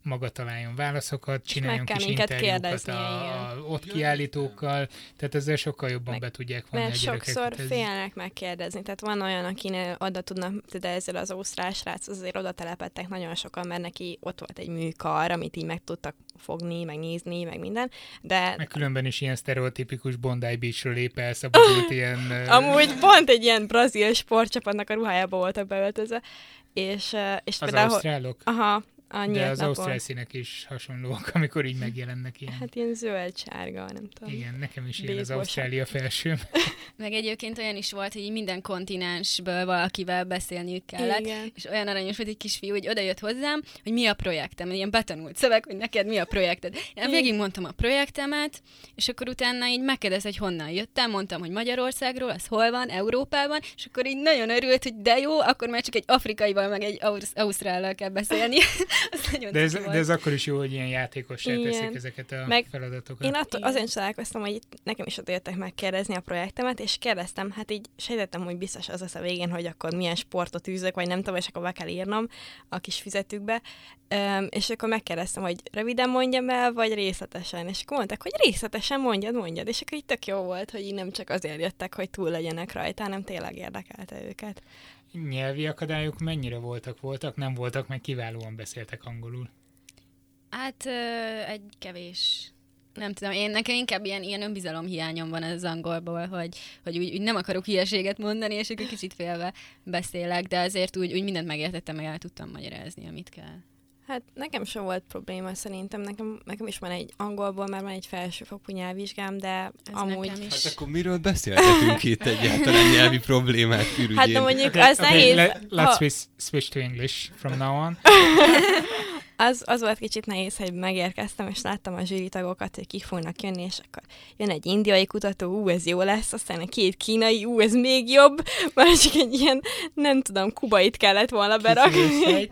[SPEAKER 1] maga találjon válaszokat, csináljon kis interjúkat a, a, ott kiállítókkal, tehát ezzel sokkal jobban meg, be tudják vonni
[SPEAKER 3] Mert a gyerekeket. sokszor ez... félnek megkérdezni, tehát van olyan, akinek oda tudnak, de ezzel az ausztrál srác azért oda telepettek nagyon sokan, mert neki ott volt egy műkar, amit így meg tudtak fogni, meg nézni, meg minden, de...
[SPEAKER 1] Meg különben is ilyen sztereotipikus Bondi Beachről lép elszabadult ilyen...
[SPEAKER 3] Amúgy pont egy ilyen brazil sportcsapatnak a ruhájába voltak beöltözve, és, és
[SPEAKER 1] az például... ausztrálok?
[SPEAKER 3] Aha, a
[SPEAKER 1] De az ausztrál színek is hasonlóak, amikor így megjelennek ilyen.
[SPEAKER 3] Hát ilyen zöld-sárga, nem tudom.
[SPEAKER 1] Igen, nekem is ilyen az Ausztrália felső.
[SPEAKER 2] Meg egyébként olyan is volt, hogy minden kontinensből valakivel beszélniük kellett, Igen. és olyan aranyos volt egy kisfiú, hogy odajött hozzám, hogy mi a projektem, ilyen betanult szöveg, hogy neked mi a projekted. Én végig mondtam a projektemet, és akkor utána így megkérdez, hogy honnan jöttem, mondtam, hogy Magyarországról, az hol van, Európában, és akkor így nagyon örült, hogy de jó, akkor már csak egy afrikaival, meg egy ausz- ausztrállal kell beszélni.
[SPEAKER 1] de, ez, de ez akkor is jó, hogy ilyen játékosra teszik ezeket a Meg feladatokat.
[SPEAKER 3] Én attól, azért is találkoztam, hogy itt nekem is ott jöttek megkérdezni a projektemet, és kérdeztem, hát így sejtettem, hogy biztos az lesz a végén, hogy akkor milyen sportot űzök, vagy nem tudom, és akkor be kell írnom a kis fizetükbe. Um, és akkor megkérdeztem, hogy röviden mondjam el, vagy részletesen. És akkor mondták, hogy részletesen mondjad, mondjad. És akkor így tök jó volt, hogy így nem csak azért jöttek, hogy túl legyenek rajta, hanem tényleg érdekelte őket
[SPEAKER 1] nyelvi akadályok mennyire voltak? Voltak? Nem voltak, meg kiválóan beszéltek angolul.
[SPEAKER 2] Hát egy kevés. Nem tudom, én nekem inkább ilyen, ilyen önbizalom hiányom van az angolból, hogy, hogy úgy, úgy nem akarok hülyeséget mondani, és akkor kicsit félve beszélek, de azért úgy, úgy mindent megértettem, meg el tudtam magyarázni, amit kell.
[SPEAKER 3] Hát nekem sem volt probléma szerintem, nekem, nekem is van egy angolból, mert van egy felsőfokú nyelvvizsgám, de Ez amúgy...
[SPEAKER 4] Is. Hát akkor miről beszélhetünk itt egyáltalán nyelvi problémát ürügyén?
[SPEAKER 3] Hát de mondjuk okay, az okay, nehéz...
[SPEAKER 1] Let, let's ha... switch, to English from now on.
[SPEAKER 3] az, az volt kicsit nehéz, hogy megérkeztem, és láttam a zsűri tagokat, hogy kik fognak jönni, és akkor jön egy indiai kutató, ú, ez jó lesz, aztán a két kínai, ú, ez még jobb, mert csak egy ilyen, nem tudom, kubait kellett volna berakni.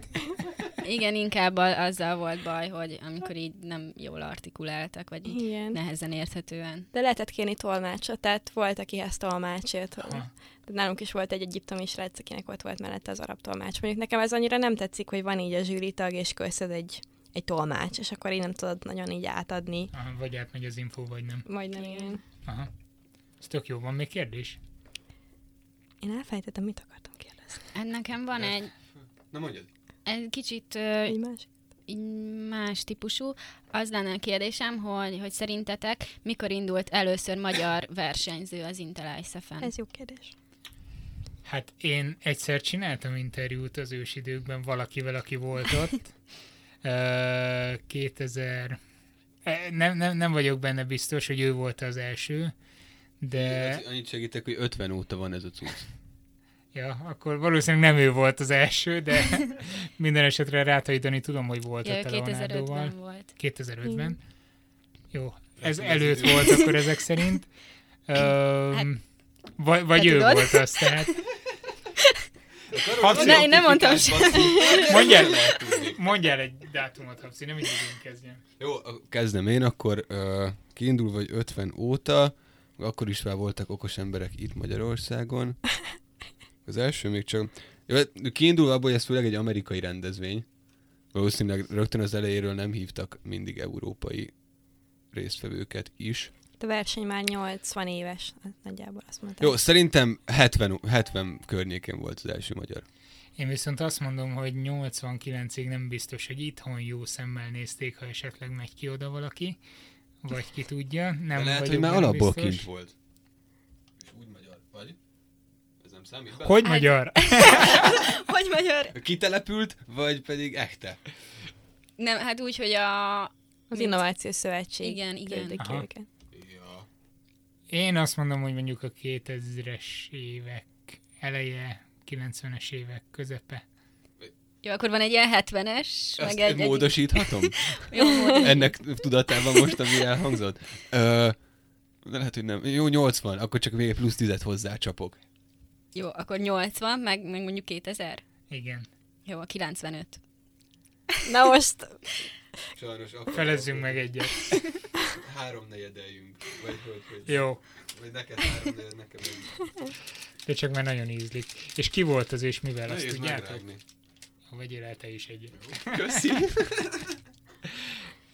[SPEAKER 2] Igen, inkább azzal volt baj, hogy amikor így nem jól artikuláltak, vagy így Igen. nehezen érthetően.
[SPEAKER 3] De lehetett kérni tolmácsot, tehát volt, akihez tolmácsért. De nálunk is volt egy egyiptomi srác, akinek ott volt mellette az arab tolmács. Mondjuk nekem ez annyira nem tetszik, hogy van így a zsűri tag, és köszöd egy egy tolmács, és akkor így nem tudod nagyon így átadni.
[SPEAKER 1] Aha, vagy átmegy az info, vagy nem.
[SPEAKER 3] Vagy nem, igen.
[SPEAKER 1] Aha. Ez tök jó. Van még kérdés?
[SPEAKER 3] Én elfejtettem, mit akartam kérdezni.
[SPEAKER 2] Nekem van egy...
[SPEAKER 4] Na mondjad
[SPEAKER 2] egy kicsit egy más? más típusú. Az lenne a kérdésem, hogy, hogy szerintetek mikor indult először magyar versenyző az Intel ISF-en?
[SPEAKER 3] Ez jó kérdés.
[SPEAKER 1] Hát én egyszer csináltam interjút az ősidőkben valakivel, aki volt ott. 2000... Nem, nem, nem vagyok benne biztos, hogy ő volt az első, de...
[SPEAKER 4] Annyit segítek, hogy 50 óta van ez a cucc.
[SPEAKER 1] Ja, akkor valószínűleg nem ő volt az első, de minden esetre Rátai Dani tudom, hogy volt ja,
[SPEAKER 2] a 2005-ben volt.
[SPEAKER 1] 2005-ben. Mm. Jó, ez előtt volt akkor ezek szerint. Um, hát, vagy vagy ő tudod? volt az, tehát...
[SPEAKER 2] Habszi, ne, én nem mondtam
[SPEAKER 1] mondjál, mondjál egy dátumot, Habszi, nem így kezdjem.
[SPEAKER 4] Jó, kezdem én, akkor uh, kiindul vagy 50 óta, akkor is már voltak okos emberek itt Magyarországon, az első még csak... Kiindul abból, hogy ez főleg egy amerikai rendezvény. Valószínűleg rögtön az elejéről nem hívtak mindig európai résztvevőket is.
[SPEAKER 3] A verseny már 80 éves, nagyjából azt mondtam.
[SPEAKER 4] Jó, szerintem 70, 70 környékén volt az első magyar.
[SPEAKER 1] Én viszont azt mondom, hogy 89-ig nem biztos, hogy itthon jó szemmel nézték, ha esetleg megy ki oda valaki, vagy ki tudja. Nem
[SPEAKER 4] De lehet, hogy már alapból biztos. kint volt. És úgy magyar, vagy?
[SPEAKER 1] Számít be? Hogy magyar?
[SPEAKER 2] hogy magyar?
[SPEAKER 4] Kitelepült, vagy pedig echte?
[SPEAKER 2] Nem, hát úgy, hogy a
[SPEAKER 3] Az Innovációs Szövetség.
[SPEAKER 2] Igen, igen.
[SPEAKER 1] Aha.
[SPEAKER 4] Ja.
[SPEAKER 1] Én azt mondom, hogy mondjuk a 2000-es évek eleje, 90-es évek közepe.
[SPEAKER 2] Jó, akkor van egy ilyen 70-es,
[SPEAKER 4] Ezt
[SPEAKER 2] meg egy...
[SPEAKER 4] módosíthatom?
[SPEAKER 2] Jó.
[SPEAKER 4] Ennek tudatában most, ami elhangzott? Ö, de lehet, hogy nem. Jó, 80, akkor csak még plusz 10-et hozzácsapok.
[SPEAKER 2] Jó, akkor 80, meg, meg mondjuk 2000.
[SPEAKER 1] Igen.
[SPEAKER 2] Jó, a 95.
[SPEAKER 3] Na most
[SPEAKER 4] Sajnos akkor
[SPEAKER 1] Felezzünk meg egyet.
[SPEAKER 4] Három negyedeljünk. Vagy hogy, hogy.
[SPEAKER 1] Jó,
[SPEAKER 4] Vagy neked három negyed, nekem egy.
[SPEAKER 1] de csak már nagyon ízlik. És ki volt az és mivel, azt
[SPEAKER 4] Nehéz
[SPEAKER 1] tudjátok?
[SPEAKER 4] megrágni.
[SPEAKER 1] Ha vegyél el te is egyet.
[SPEAKER 4] Köszi.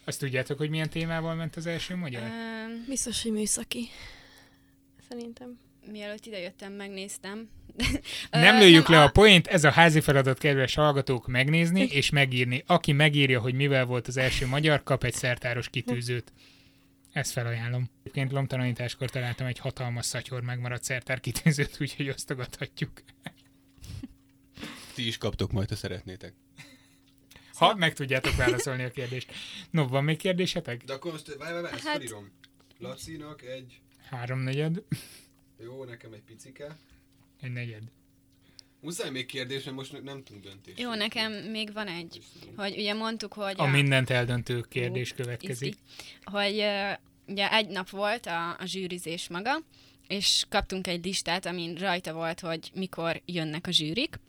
[SPEAKER 1] Azt tudjátok, hogy milyen témával ment az első magyar?
[SPEAKER 2] Um,
[SPEAKER 3] biztos, hogy műszaki. Szerintem.
[SPEAKER 2] Mielőtt idejöttem, megnéztem.
[SPEAKER 1] Nem lőjük le
[SPEAKER 2] a-
[SPEAKER 1] a poént, ez a házi feladat, kedves hallgatók, megnézni és megírni. Aki megírja, hogy mivel volt az első magyar, kap egy szertáros kitűzőt. Ezt felajánlom. Egyébként lomtalanításkor találtam egy hatalmas szatyor megmaradt szertár kitűzőt, úgyhogy osztogathatjuk.
[SPEAKER 4] Ti is kaptok majd, ha szeretnétek.
[SPEAKER 1] Ha meg tudjátok válaszolni a kérdést. No, van még kérdésetek?
[SPEAKER 4] De akkor most, várj, várj, várj, ezt
[SPEAKER 2] Hát-
[SPEAKER 4] felírom. Lacinak egy,
[SPEAKER 1] Háromnegyed,
[SPEAKER 4] jó, nekem egy picike.
[SPEAKER 1] egy negyed.
[SPEAKER 4] Muszáj még kérdés, mert most nem tudunk döntést.
[SPEAKER 2] Jó, nekem még van egy, hogy ugye mondtuk, hogy...
[SPEAKER 1] A mindent eldöntő kérdés
[SPEAKER 2] Ó,
[SPEAKER 1] következik.
[SPEAKER 2] izgi. Hogy ugye egy nap volt a, a zsűrizés maga, és kaptunk egy listát, amin rajta volt, hogy mikor jönnek a zsűrik,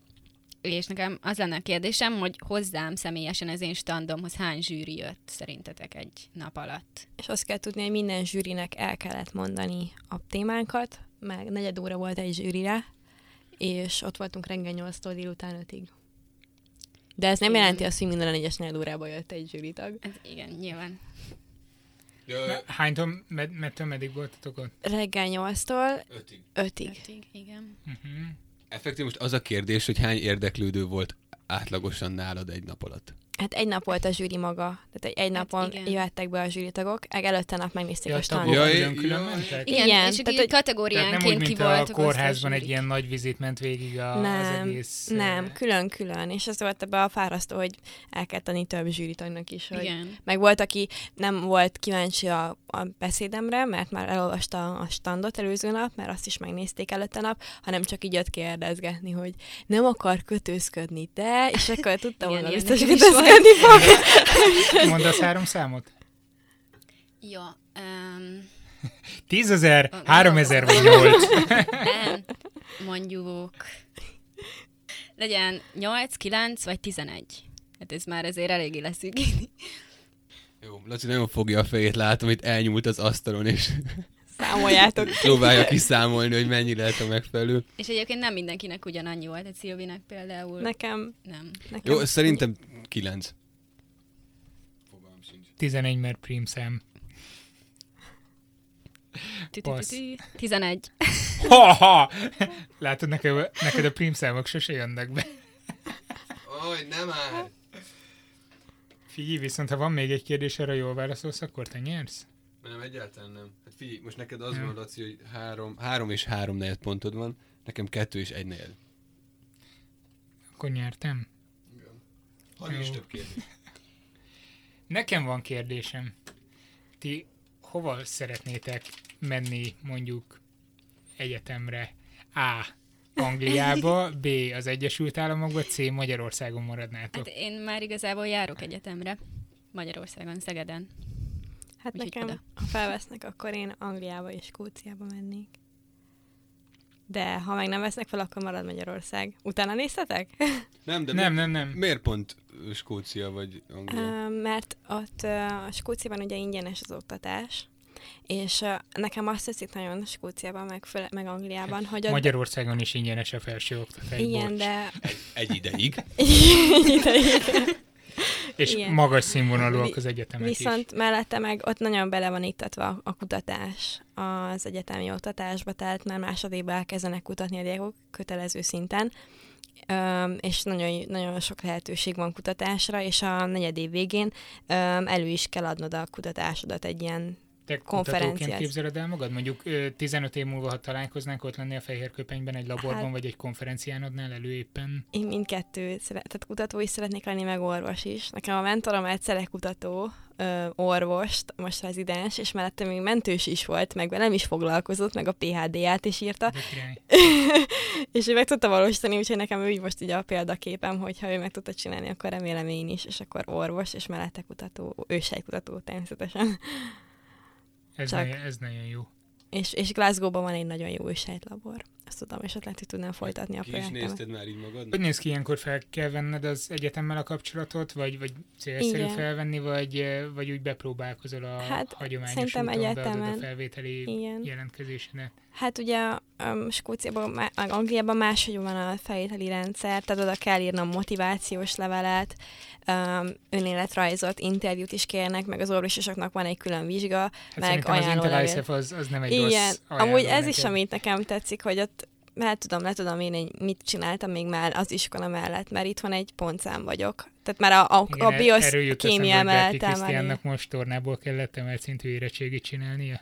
[SPEAKER 2] és nekem az lenne a kérdésem, hogy hozzám személyesen az én standomhoz hány zsűri jött szerintetek egy nap alatt?
[SPEAKER 3] És azt kell tudni, hogy minden zsűrinek el kellett mondani a témánkat, meg negyed óra volt egy zsűrire, és ott voltunk reggel 8-tól délután 5-ig. De ez nem
[SPEAKER 2] Igen.
[SPEAKER 3] jelenti azt, hogy minden a négyes negyed órába jött egy zsűritag.
[SPEAKER 2] Ez, igen, nyilván.
[SPEAKER 1] Hánytól, med, medtől meddig voltatok ott?
[SPEAKER 3] Reggel 8-tól
[SPEAKER 4] ötig.
[SPEAKER 3] 5-ig.
[SPEAKER 2] Ötig, igen.
[SPEAKER 1] Uh-huh.
[SPEAKER 4] Effektív most az a kérdés, hogy hány érdeklődő volt átlagosan nálad egy nap alatt.
[SPEAKER 3] Hát egy nap volt a zsűri maga, tehát egy, egy
[SPEAKER 2] Hát
[SPEAKER 3] napon
[SPEAKER 2] igen.
[SPEAKER 3] jöttek be a zsűritagok, meg előtte nap megnézték
[SPEAKER 1] Ja,
[SPEAKER 3] a
[SPEAKER 1] a tagok
[SPEAKER 3] standot.
[SPEAKER 4] Jaj.
[SPEAKER 1] mentek?
[SPEAKER 2] Igen,
[SPEAKER 3] Igen,
[SPEAKER 2] és
[SPEAKER 3] tehát,
[SPEAKER 2] így
[SPEAKER 3] hogy-
[SPEAKER 1] Tehát
[SPEAKER 2] kategóriánként
[SPEAKER 1] nem úgy,
[SPEAKER 2] ki
[SPEAKER 1] mint
[SPEAKER 2] voltak
[SPEAKER 1] a
[SPEAKER 2] osztva
[SPEAKER 1] kórházban egy ilyen nagy vizit ment végig a, az
[SPEAKER 3] Nem,
[SPEAKER 1] egész...
[SPEAKER 3] Nem, külön-külön, és ez volt ebbe a fárasztó, hogy el kell tenni több zsűritagnak is, hogy
[SPEAKER 2] Igen.
[SPEAKER 3] Meg volt, aki nem volt kíváncsi a, a beszédemre, mert már elolvasta a standot előző nap, mert azt is megnézték előtte nap, hanem csak így jött kérdezgetni, hogy nem akar kötőzködni, de, és akkor tudtam,
[SPEAKER 2] ilyen
[SPEAKER 3] biztos kötőzködni fog.
[SPEAKER 1] Mondasz három számot?
[SPEAKER 2] Jó. Um,
[SPEAKER 1] Tízezer, háromezer vagy nyolc.
[SPEAKER 2] nem, mondjuk legyen 8, 9 vagy 11. Hát ez már azért eléggé leszűkíteni.
[SPEAKER 4] Jó, Laci nagyon fogja a fejét, látom, hogy elnyúlt az asztalon, és
[SPEAKER 3] Számoljátok.
[SPEAKER 4] próbálja kiszámolni, hogy mennyi lehet a megfelelő.
[SPEAKER 2] És egyébként nem mindenkinek ugyanannyi volt, egy Szilvinek például
[SPEAKER 3] Nekem,
[SPEAKER 2] nem.
[SPEAKER 3] nekem
[SPEAKER 4] Jó, szerintem kilenc. Fogalmam sincs.
[SPEAKER 1] 11 mert.
[SPEAKER 2] Tü-tü-tü-tü. 11.
[SPEAKER 1] Ha-ha! Látod, neked, neked a prímszámok sose jönnek be.
[SPEAKER 4] Aj, nem már!
[SPEAKER 1] Figyelj, viszont ha van még egy kérdés, arra jól válaszolsz, akkor te nyersz?
[SPEAKER 4] Nem, egyáltalán nem. Hát figyelj, most neked az
[SPEAKER 1] Ja.
[SPEAKER 4] van, Laci, hogy három, három és három negyed pontod van, nekem kettő és egy negyed.
[SPEAKER 1] Akkor nyertem.
[SPEAKER 4] Hadd is
[SPEAKER 1] Jó.
[SPEAKER 4] több kérdés.
[SPEAKER 1] Nekem van kérdésem. Ti hova szeretnétek menni mondjuk egyetemre? A. Angliába, B. az Egyesült Államokba, C. Magyarországon maradnátok.
[SPEAKER 2] Hát én már igazából járok egyetemre. Magyarországon, Szegeden.
[SPEAKER 3] hát
[SPEAKER 2] Úgyhogy
[SPEAKER 3] nekem,
[SPEAKER 2] oda.
[SPEAKER 3] ha felvesznek, akkor én Angliába és Skóciába mennék. De ha meg nem vesznek fel, akkor marad Magyarország. Utána néztetek?
[SPEAKER 4] Nem, de
[SPEAKER 1] Nem,
[SPEAKER 4] mi,
[SPEAKER 1] nem, nem.
[SPEAKER 4] miért pont Skócia vagy Anglia?
[SPEAKER 3] Ö, mert ott ö, a Skóciában ugye ingyenes az oktatás, és nekem azt teszik nagyon Skóciában, meg, föl, meg Angliában, hogy ott...
[SPEAKER 1] Magyarországon is ingyenes a felső oktatás.
[SPEAKER 3] Igen,
[SPEAKER 1] bocs.
[SPEAKER 3] de...
[SPEAKER 4] Egy ideig.
[SPEAKER 1] És
[SPEAKER 3] igen.
[SPEAKER 1] magas színvonalúak az egyetemek
[SPEAKER 3] Viszont mellette meg ott nagyon bele van iktatva a kutatás az egyetemi oktatásba, tehát már másodéba elkezdenek kutatni a diákok kötelező szinten, Öm, és nagyon, nagyon sok lehetőség van kutatásra, és a negyed év végén öm, elő is kell adnod a kutatásodat egy ilyen
[SPEAKER 1] Te kutatóként képzeled el magad? Mondjuk 15 év múlva, ha találkoznánk, ott lennél a Fehér Köpenyben egy laborban, hát, vagy egy konferencián adnál elő éppen?
[SPEAKER 3] Én mindkettő, tehát kutató is szeretnék lenni, meg orvos is. Nekem a mentorom egy kutató, ö, orvost, most rezidens, és mellette még mentős is volt, meg velem is foglalkozott, meg a PHD-ját is írta. és ő meg tudta valósítani, úgyhogy nekem ő most így a példaképem, hogy ha ő meg tudta csinálni, akkor remélem én is, és akkor orvos, és mellette kutató, ősejkutató természetesen.
[SPEAKER 1] Ez, Csak... nagyon, ez nagyon jó.
[SPEAKER 3] És, és Glasgow-ban van egy nagyon jó sejtlabor. Azt tudom, és ott lehet, hogy tudnám folytatni a
[SPEAKER 4] Ki is nézted már így magad?
[SPEAKER 1] Hogy néz ki ilyenkor fel kell venned az egyetemmel a kapcsolatot, vagy, vagy célszerű Igen. felvenni, vagy, vagy úgy bepróbálkozol a hát, hagyományos úton, egyetemen. a felvételi Igen. jelentkezésenet?
[SPEAKER 3] Hát ugye um, Skóciában, meg Angliában máshogy van a felvételi rendszer, tehát oda kell írnom motivációs levelet, um, önéletrajzot, interjút is kérnek, meg az orvososoknak van egy külön vizsga, hát meg
[SPEAKER 1] ajánló az, az, az nem egy
[SPEAKER 3] Igen,
[SPEAKER 1] rossz
[SPEAKER 3] amúgy ez neked. is, amit nekem tetszik, hogy ott mert tudom, le tudom én, egy, mit csináltam még már az iskola mellett, mert itt van egy pontszám vagyok. Tehát már a, a, Igen, a biosz kémia mellett
[SPEAKER 1] Krisztiánnak most tornából kellett emelt szintű érettségit csinálnia.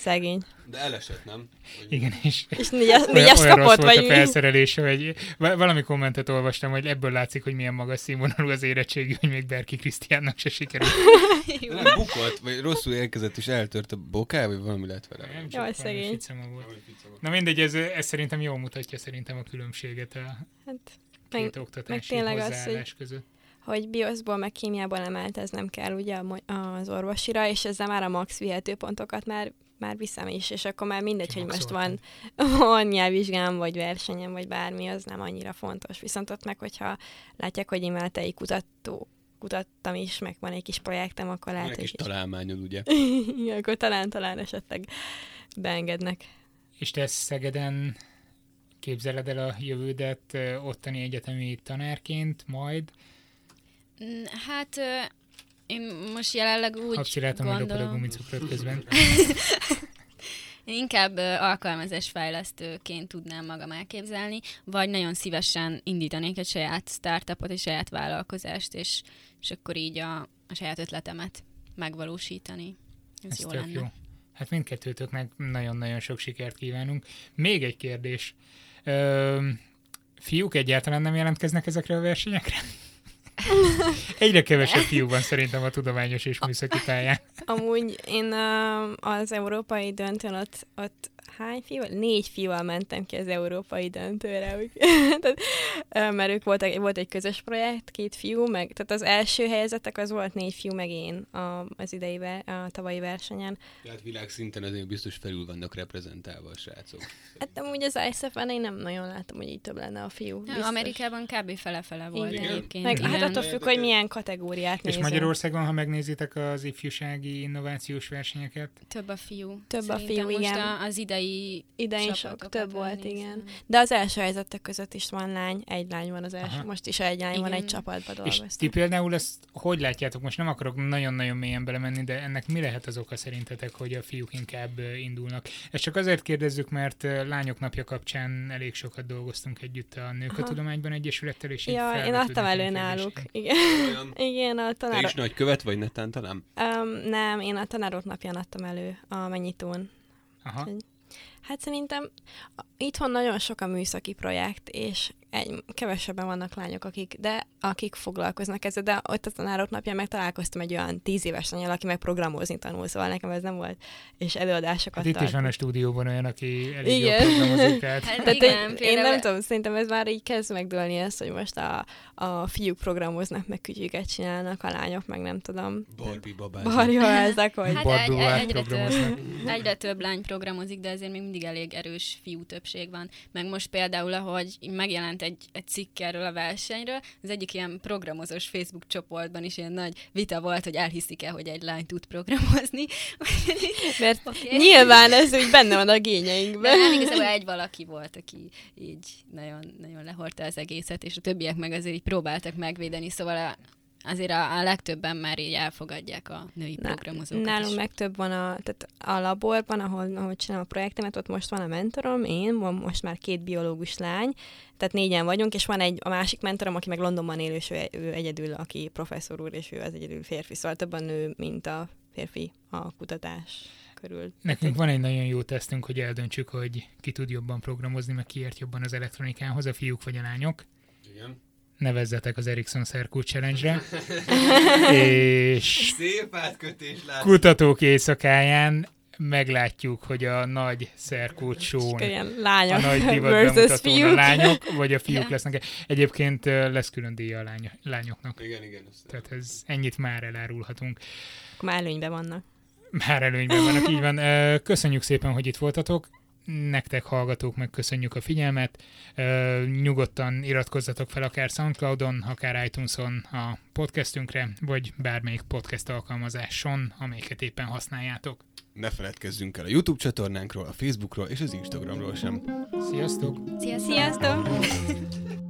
[SPEAKER 3] Szegény.
[SPEAKER 4] De elesett, nem?
[SPEAKER 1] Hogy... Igen, és,
[SPEAKER 3] és négyes, négyes olyan kapott,
[SPEAKER 1] vagy a felszerelése, hogy valami kommentet olvastam, hogy ebből látszik, hogy milyen magas színvonalú az érettségi, hogy még Berki Krisztiánnak se sikerült.
[SPEAKER 4] nem bukott, vagy rosszul érkezett, és eltört a boká, vagy valami lett vele.
[SPEAKER 3] Nem, Jaj, szegény.
[SPEAKER 1] Volt. Na mindegy, ez, ez szerintem jól mutatja szerintem a különbséget a hát, két meg, oktatási meg az, hogy között
[SPEAKER 3] hogy bioszból meg kémiából emelt, ez nem kell ugye az orvosira, és ezzel már a max vihető pontokat már már viszem is, és akkor már mindegy, hogy most van, van nyelvvizsgám, vagy versenyem, vagy bármi, az nem annyira fontos. Viszont ott meg, hogyha látják, hogy én egy kutató, kutattam is, meg van egy kis projektem, akkor lehet,
[SPEAKER 4] hogy... találmányod, ugye?
[SPEAKER 3] Igen, akkor talán-talán esetleg beengednek.
[SPEAKER 1] És te Szegeden képzeled el a jövődet ottani egyetemi tanárként majd?
[SPEAKER 2] Mm, hát én most jelenleg úgy
[SPEAKER 1] Habci látom, gondolom... a gumicukrot közben.
[SPEAKER 2] Én inkább alkalmazás fejlesztőként tudnám magam elképzelni, vagy nagyon szívesen indítanék egy saját startupot, egy saját vállalkozást, és, és akkor így a, a saját ötletemet megvalósítani. Ez, Ez jó lenne. Jó.
[SPEAKER 1] Hát mindkettőtöknek nagyon-nagyon sok sikert kívánunk. Még egy kérdés. Ö, fiúk egyáltalán nem jelentkeznek ezekre a versenyekre? Egyre kevesebb fiú van szerintem a tudományos és műszaki pályán.
[SPEAKER 3] Amúgy én az európai döntőn ott, ott hány fiú? Négy fiúval mentem ki az európai döntőre. tehát, mert ők voltak, volt egy közös projekt, két fiú, meg, tehát az első helyezettek az volt négy fiú, meg én a, az idei, a tavalyi versenyen.
[SPEAKER 4] Tehát világszinten azért biztos felül vannak reprezentálva a srácok.
[SPEAKER 3] Hát amúgy az ISF-en én nem nagyon látom, hogy így több lenne a fiú.
[SPEAKER 2] Ja, Amerikában kb. fele-fele volt
[SPEAKER 3] Igen. egyébként. Meg, hát attól függ, hogy milyen kategóriát
[SPEAKER 1] nézünk. És Magyarországon, ha megnézitek az ifjúsági innovációs versenyeket?
[SPEAKER 2] Több a fiú.
[SPEAKER 3] Több Szerintem a fiú, igen.
[SPEAKER 2] Az idei
[SPEAKER 3] idején sok több volt, igen. De az első helyzetek között is van lány, egy lány van az első, Aha. most is egy lány igen. van, egy csapatban dolgoztam.
[SPEAKER 1] És ti például ezt hogy látjátok? Most nem akarok nagyon-nagyon mélyen belemenni, de ennek mi lehet az oka szerintetek, hogy a fiúk inkább indulnak? Ezt csak azért kérdezzük, mert Lányok Napja kapcsán elég sokat dolgoztunk együtt a Nők Aha. a Tudományban Egyesülettel, és
[SPEAKER 3] ja, én adtam elő náluk. Igen. Igen, a tanár...
[SPEAKER 4] Te is nagy követ vagy netán talán?
[SPEAKER 3] Um, nem, én a tanárok napján adtam elő a mennyitón. Aha. Hát szerintem itthon nagyon sok a műszaki projekt, és egy, kevesebben vannak lányok, akik, de akik foglalkoznak ezzel, de ott a tanárok napján meg találkoztam egy olyan tíz éves lányal, aki meg programozni tanul, szóval nekem ez nem volt, és előadásokat
[SPEAKER 1] hát itt is van a stúdióban olyan, aki elég igen. jól programozik, tehát...
[SPEAKER 3] Hát tehát igen, én, én nem tudom, szerintem ez már így kezd megdőlni ezt, hogy most a, a fiúk programoznak, meg kütyüket csinálnak, a lányok meg nem tudom.
[SPEAKER 4] Barbie babák.
[SPEAKER 3] Barbie ezek, hogy...
[SPEAKER 2] Hát egy, egyre, több, egyre több lány programozik, de azért még mindig elég erős fiú többség van. Meg most például, ahogy megjelent megjelent egy, egy cikk erről a versenyről, az egyik ilyen programozós Facebook csoportban is ilyen nagy vita volt, hogy elhiszik-e, hogy egy lány tud programozni.
[SPEAKER 3] Mert okay. nyilván ez úgy benne van a gényeinkben. De
[SPEAKER 2] nem, igazából egy valaki volt, aki így nagyon, nagyon lehordta az egészet, és a többiek meg azért így próbáltak megvédeni, szóval a, azért a, a legtöbben már így elfogadják a női Na, programozókat
[SPEAKER 3] Nálunk is. meg több van a, tehát a laborban, ahol, ahol csinálom a projektemet, ott most van a mentorom, én, van most már két biológus lány, tehát négyen vagyunk, és van egy a másik mentorom, aki meg Londonban élő, és ő, ő egyedül, aki professzor úr, és ő az egyedül férfi, szóval több a nő, mint a férfi a kutatás körül.
[SPEAKER 1] Nekünk van egy nagyon jó tesztünk, hogy eldöntsük, hogy ki tud jobban programozni, meg ki ért jobban az elektronikához, a fiúk vagy a lányok.
[SPEAKER 4] Igen.
[SPEAKER 1] Nevezzetek az Ericsson Szerkút Challenge-re. és
[SPEAKER 4] Szép átkötés lát.
[SPEAKER 1] kutatók éjszakáján meglátjuk, hogy a nagy
[SPEAKER 3] lányok
[SPEAKER 1] a nagy divat bemutatón a lányok, vagy a fiúk lesznek. Egyébként lesz külön díja a lány, lányoknak.
[SPEAKER 4] Igen, igen.
[SPEAKER 1] Tehát ez ennyit már elárulhatunk.
[SPEAKER 3] Akkor már előnyben vannak.
[SPEAKER 1] Már előnyben vannak, így van. Köszönjük szépen, hogy itt voltatok. Nektek hallgatók meg köszönjük a figyelmet. Ö, Nyugodtan iratkozzatok fel akár Soundcloudon, akár iTunes-on a podcastünkre, vagy bármelyik podcast alkalmazáson, amelyiket éppen használjátok.
[SPEAKER 4] Ne feledkezzünk el a YouTube csatornánkról, a Facebookról és az Instagramról sem.
[SPEAKER 1] Sziasztok!
[SPEAKER 2] Sziasztok!
[SPEAKER 3] Sziasztok!